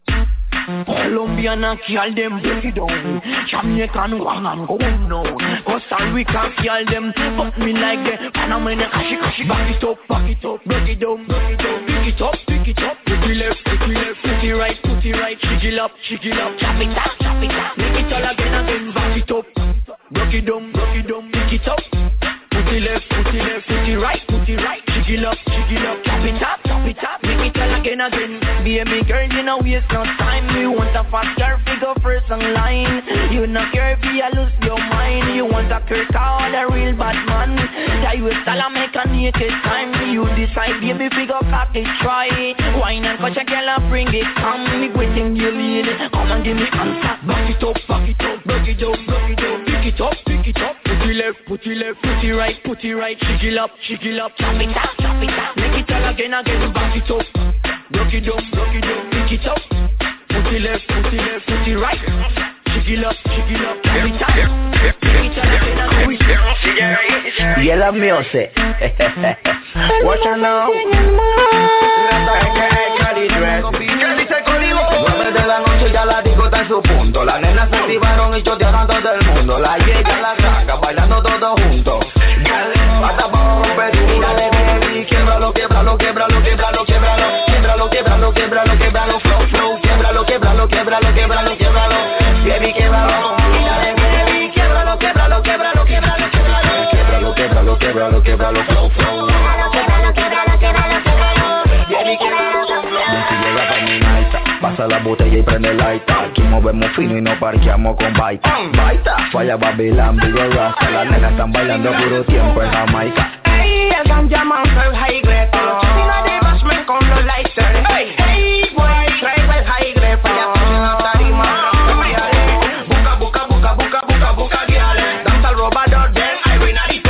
Colombian and kill them, break it down. Jamaican wang and go home now. Costa Rica kill them, fuck me like them. Panamanian cash cash. Back it up, back it up, break it down, break it down. Pick it up, pick it up. Put it left, put it left, put it right, put it right. It up, it up. Chop it up, chop it up. Make it all again, again. Back it up. Broke it down, broke it down, pick it up. Put it left, put it left, put it right, put it right. It up, it up, chop it up, chop it up, make it all again, again. Baby girl, you know waste no time. You want a fast girl, figure first on line. You not care if you lose your mind. You want a Kirk all a real bad man. That you style and make a naked time. You decide, baby, figure cock it, try. Wine and catch a girl and bring it, come. Me waiting you lead. Come and give me answer. Back it up, back it up, break it down, break it down. Pick it up, pick it up. Put it left, put it left, put it right, put it right. Shake it up, shake it up. Chop it up, chop it up. Make it all again, again. Back it up. Broke it down, broke it down. Pick it up. Put it left, put it left, put it right. Shake it up, shake it up. Chop it up. Make it all again, again. Yeah, love music. Watch out now. Nueve su punto. Las nenas se activaron y chotearon todo el mundo. La llega, la saca, bailando todos juntos. Dale, hasta para competir, dale, baby. Quiebralo, quiebralo, quiebralo, quiebralo, quiebralo. Quiebralo, quiebralo, quiebralo, quiebralo. Flow, flow, quiebralo, quiebralo, quiebralo, quiebralo, quiebralo. Baby, quiebralo. Dale, baby. Quiebralo, quiebralo, quiebralo, quiebralo, quiebralo. Quiebralo, quiebralo, quiebralo, quiebralo. Flow, flow. Quiebralo, quiebralo, quiebralo, quiebralo. Baby, quiebralo pasa la botella y prende el lighter. Aquí movemos fino y no parqueamos con baita. Baita, falla Babylon, Big Rasta. Las nenas están bailando puro tiempo en Jamaica. Hey, el ganja man el high grade. Cocina de basement con los lighters Hey, hey, boy, traigo el high grade. Falla en la tarima Busca, busca, busca, busca, busca, busca guiales Danza al robador del Irene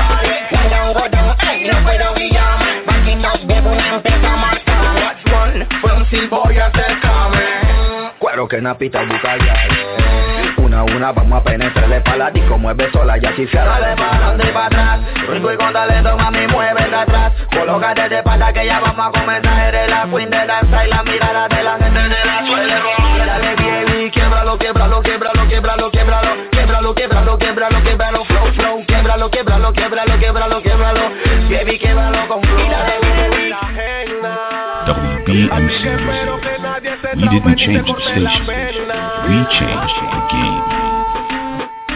down, go down, ey, no puedo guiarme. Up de empresa marca Watch one, from Silboy que napita busca Una a una vamos a penetrarle pa' la disco Mueve sola ya chifiada Dale pa' adelante y pa' atrás Rico y con talento, mami, mueve de atrás Colócate de espalda que ya vamos a comenzar Eres la queen de danza y la mirada de la gente de la suele Dale baby, quiebralo, quiebralo, quiebralo, quiebralo, quiebralo Quiebralo, quiebralo, quiebralo, quiebralo Flow, flow, quiebralo, quiebralo, quiebralo, quiebralo, quiebralo Baby, quiebralo con flow Baby WBMC We didn't change the station. We changed the game.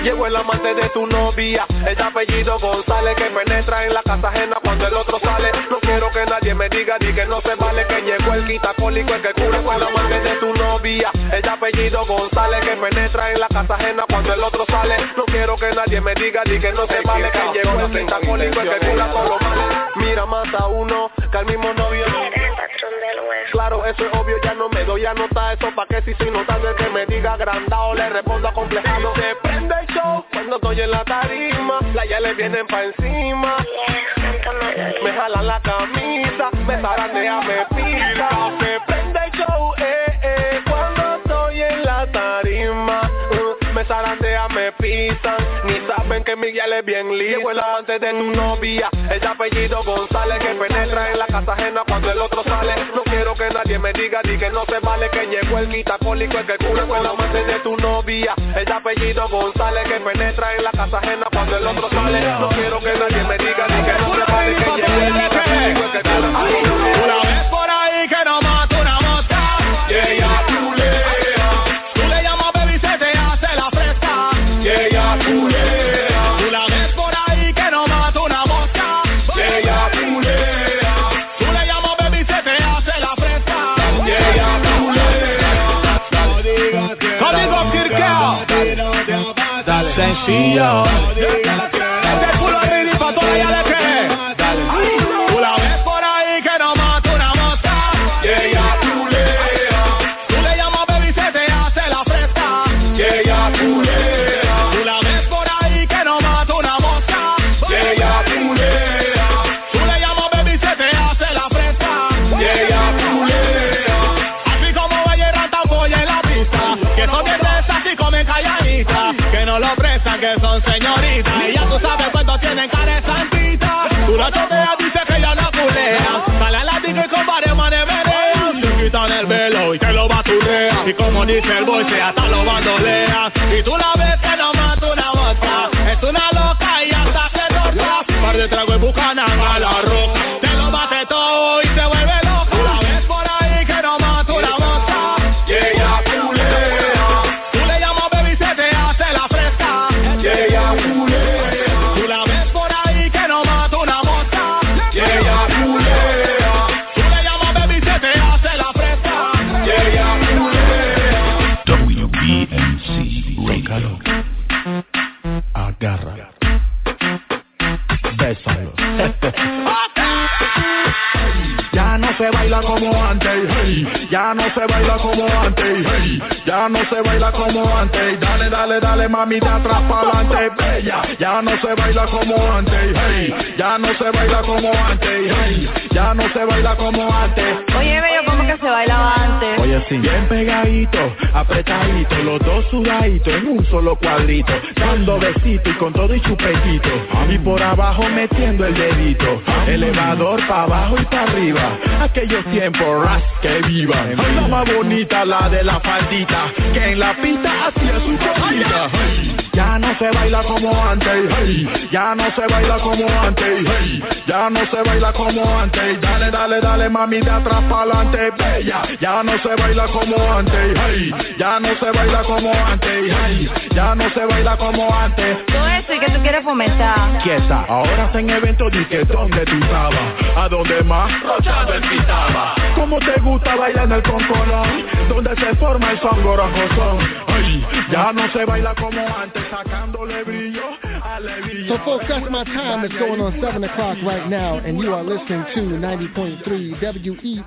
Llegó el amante de tu novia, el apellido González que penetra en la casa ajena cuando el otro sale. No quiero que nadie me diga di que no se vale que llegó el quitacólico el que cura con el amante de tu novia, el apellido González que penetra en la casa ajena cuando el otro sale. No quiero que nadie me diga di que no se vale que llegó el quitacólico el que cura con los males. Mira más a uno que al mismo novio. Claro, eso es obvio, ya no me doy a notar eso pa' que si soy notando el que me diga agrandado le respondo acomplejado. Se prende el show cuando estoy en la tarima, la ya le vienen pa' encima. Me jalan la camisa, me zarandean, me pisa. Se prende que Miguel es bien lindo. Llegó el amante de tu novia, el apellido González que penetra en la casa ajena cuando el otro sale. No quiero que nadie me diga di que no se vale que llegó el quitacólico el que cura con el amante de tu novia, el apellido González que penetra en la casa ajena cuando el otro sale. No quiero que nadie me diga di que no se vale que llegó el quitacólico el que cura con Dale. Sencillo. Que son señoritas. Y ya tú sabes cuánto tienen cara santita. Tú la choteas, dice que ya no culea. Sale a la y con varios manes verean. Te quitan el velo y te lo baturean. Y como dice el boy, se hasta lo bandolean. Y tú la ves que no mata una mosca. Es una loca y hasta se roca. Par de trago y bucanan a la roca. Como antes, ya no se baila como antes, hey. ya no se baila como antes, dale, dale, dale, mami, de atrás para adelante, bella, ya no se baila como antes, hey. ya no se baila como antes, hey. ya no se baila como antes. Oye, bello, ¿cómo que se bailaba antes? Oye, sí, bien pegadito, apretadito, los dos sudaditos en un solo cuadrito, dando besito y con todo y chupetito, y por abajo metiendo el dedito, elevador para abajo y para arriba, aquellos tiempos ras que vivan, la más bonita la de la faldita, que en la pista hacía su cosita. ya no se baila como antes, hey, ya no se baila como antes, hey, ya no se baila como antes, dale, dale, dale, mami, de atrás para adelante, ya no se baila como antes, hey, ya no se baila como antes, hey, ya no se baila como antes. Todo eso y que tú quieres fomentar. Quieta, ahora en evento di que donde tú estabas, a dónde más, rochado el pitaba. ¿Cómo te gusta bailar en el concolón? Donde se forma el son Ay, ya no se baila como antes, sacándole brillo So folks, that's my time. It's going on 7 o'clock right now, and you are listening to 90.3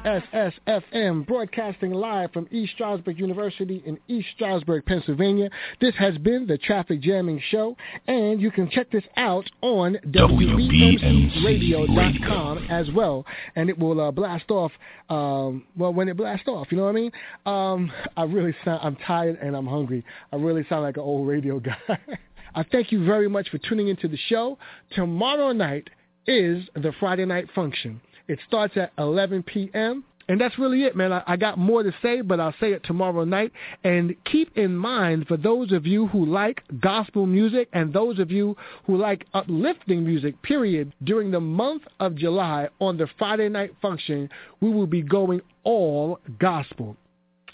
WESS FM, broadcasting live from East Stroudsburg University in East Stroudsburg, Pennsylvania. This has been the Traffic Jamming Show, and you can check this out on WBMCRadio.com as well, and it will uh, blast off, um, well, when it blasts off, you know what I mean? Um, I really sound, I'm tired and I'm hungry. I really sound like an old radio guy. I thank you very much for tuning into the show. Tomorrow night is the Friday night function. It starts at 11 p.m. And that's really it, man. I, I, got more to say, but I'll say it tomorrow night. And keep in mind, for those of you who like gospel music and those of you who like uplifting music, period, during the month of July on the Friday night function, we will be going all gospel.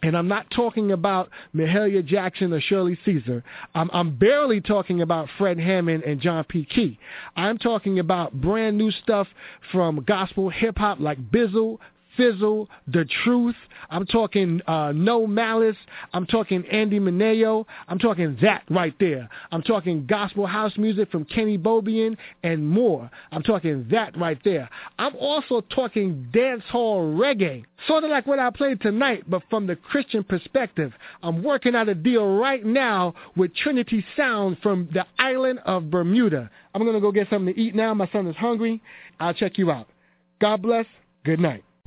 And I'm not talking about Mahalia Jackson or Shirley Caesar. I'm, I'm, barely talking about Fred Hammond and John P. Kee. I'm talking about brand new stuff from gospel hip hop like Bizzle, Fizzle, The Truth. I'm talking uh, No Malice. I'm talking Andy Mineo. I'm talking that right there. I'm talking gospel house music from Kenny Bobien and more. I'm talking that right there. I'm also talking dance hall reggae, sort of like what I played tonight, but from the Christian perspective. I'm working out a deal right now with Trinity Sound from the island of Bermuda. I'm going to go get something to eat now. My son is hungry. I'll check you out. God bless. Good night.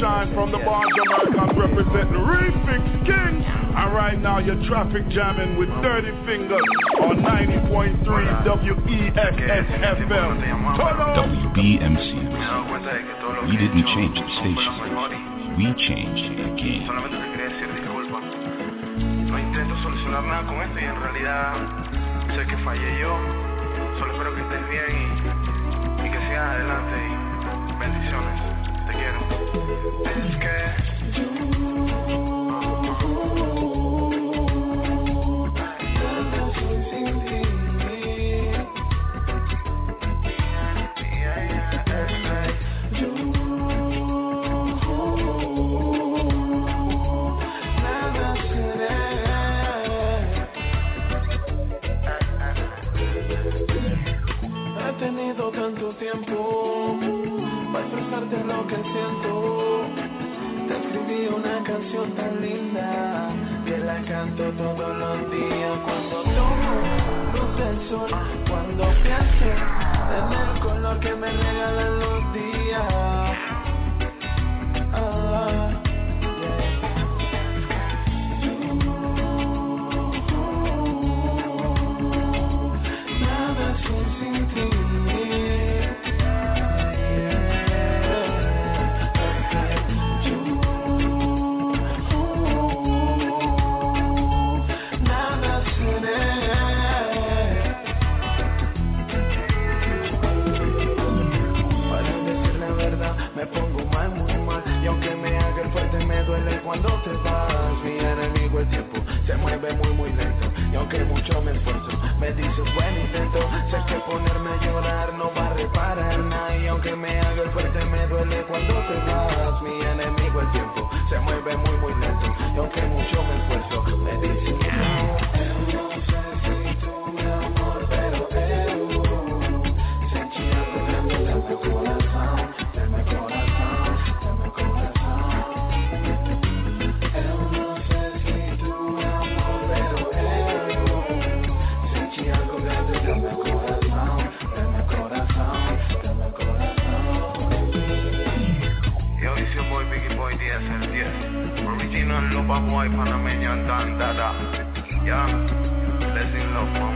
Shine from the Barge Americans representing Refix King. And right now you're traffic jamming with Dirty Fingers on 90.3 WESS FM. WBMC. We didn't change the station. We changed the game. No intento solucionar nada con esto y en realidad sé que fallé yo. Solo espero que estés bien y, y que sigas adelante y bendiciones. Te quiero. Es que tiempo expresarte lo que siento. Te escribí una canción tan linda que la canto todos los días cuando tomo luz del sol, cuando pienso en el color que me regalan los días. Y aunque me haga el fuerte, me duele cuando te vas. Mi enemigo el tiempo se mueve muy, muy lento. Y aunque mucho me esfuerzo, me dices buen intento. Sé que ponerme a llorar no va a reparar nada. Y aunque me haga el fuerte, me duele cuando te vas. Mi enemigo el tiempo se mueve muy, muy lento. Y aunque mucho me esfuerzo, me dices no boy Panamanian Dan Dada. Yeah, blessing love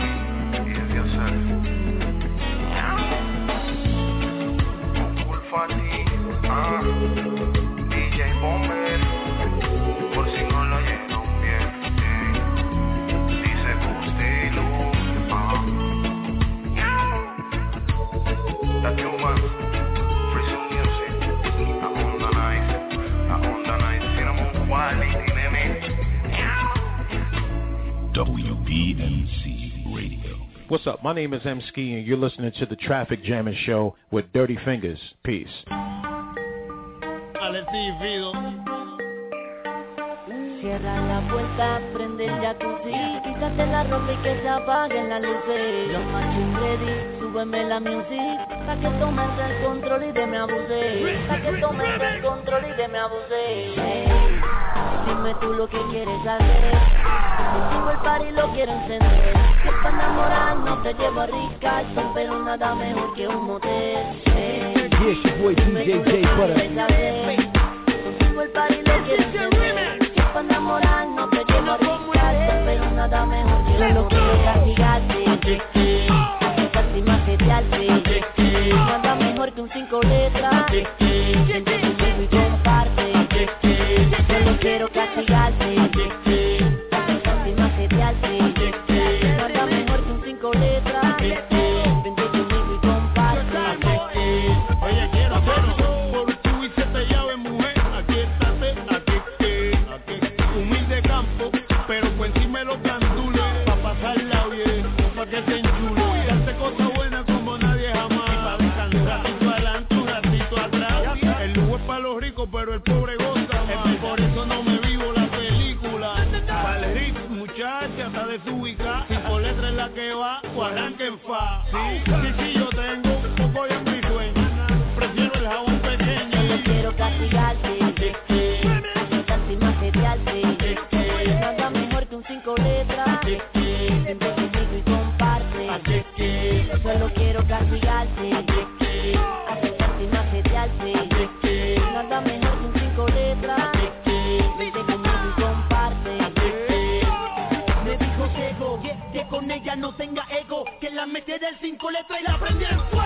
What's up? My name is M Ski, and you're listening to the Traffic Jamming Show with Dirty Fingers. Peace. Cierra la puerta, prende el jacuzzi Quítate la ropa y que se apaguen las luces Los machos ready, súbeme la music Pa' que tomes el control y de me abusé Pa' que tomes el control y de me abusé Hey, Dime tú lo que quieres hacer. Contigo el party lo quiero encender. Si es para enamorar no te llevo a Ricardo Pero nada mejor que un motel. Hey, Yeah, it's your boy DJ J Butter. Contigo el party lo quiero encender. Si es para enamorar no te llevo a Ricardo Pero nada mejor que un motel. Quiero castigarte Asustarte y macetearte Nada mejor que un cinco letras pero el pobre goza más. Por eso no me vivo la película. Hit, muchacha, está desubicada. Cinco letras en la que va, o arranque en fa. Sí, sí, sí, yo me tiene el cinco letras y la aprendí en fuego.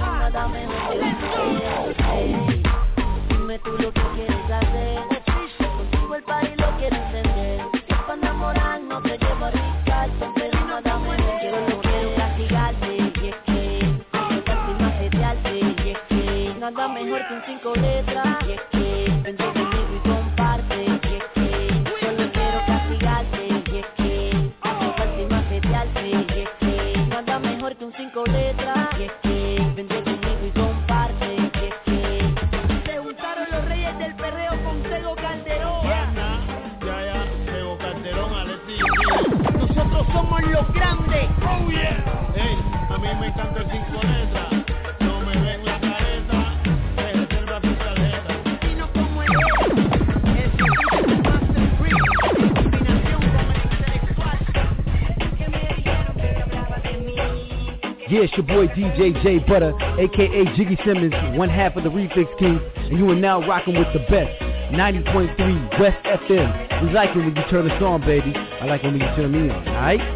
Nada mejor que un motel. Dime tú lo Nada mejor que un cinco letras boy DJ J Butter, aka Jiggy Simmons, one half of the Refix King, and you are now rocking with the best. 90.3 WESS FM. We like it when you turn us on, baby. I like it when you turn me on, alright?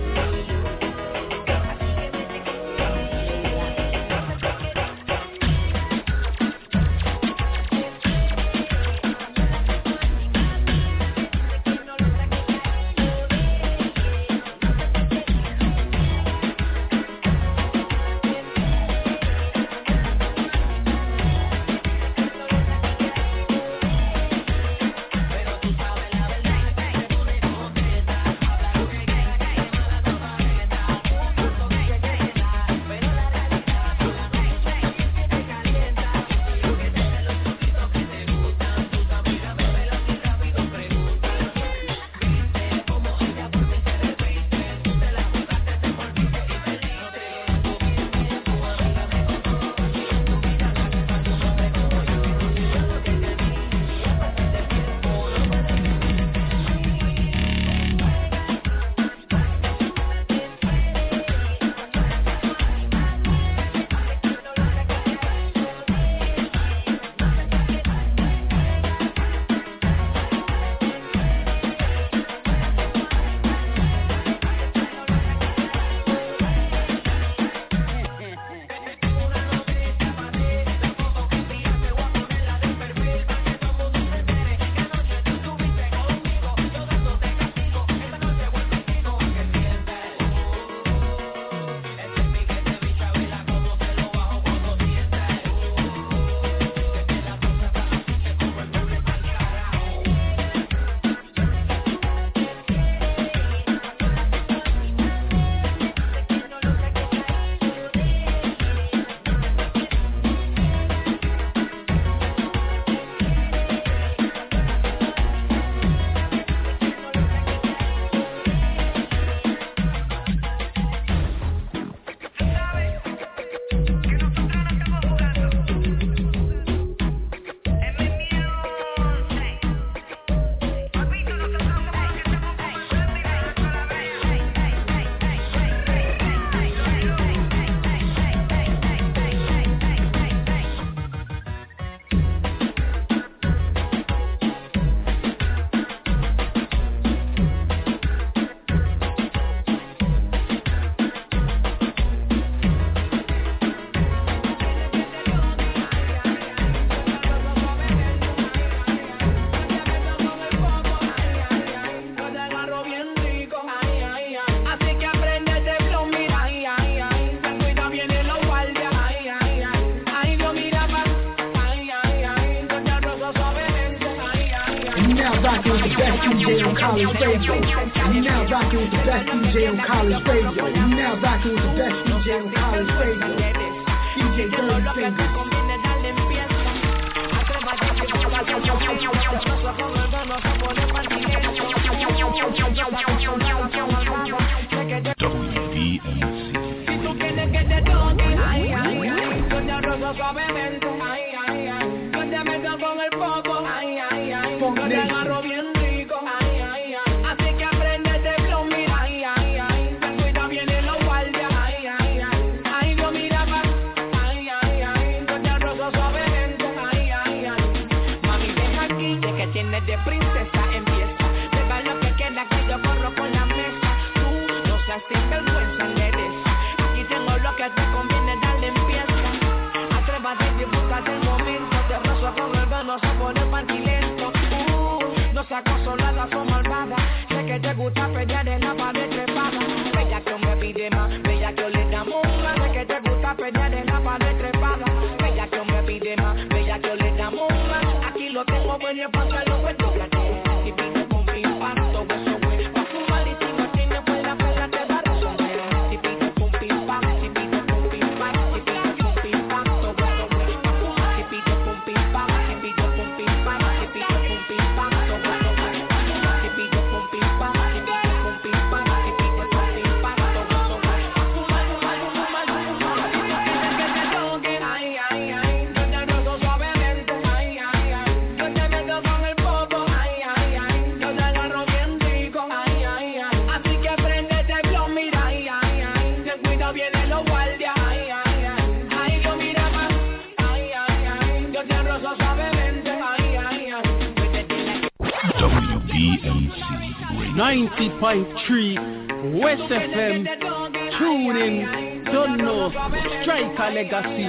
legacy,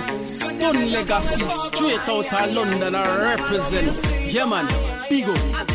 done legacy. Straight out of London, I represent. Yeah, man, big up.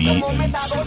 Beat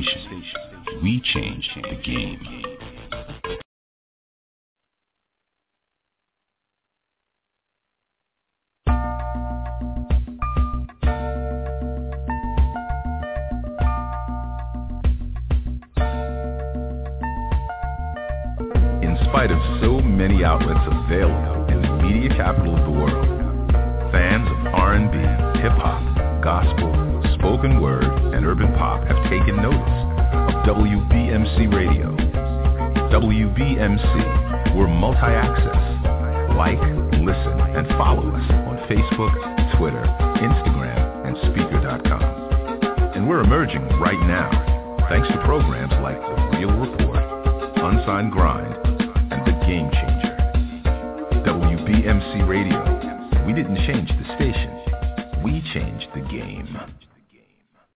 station. We changed the game.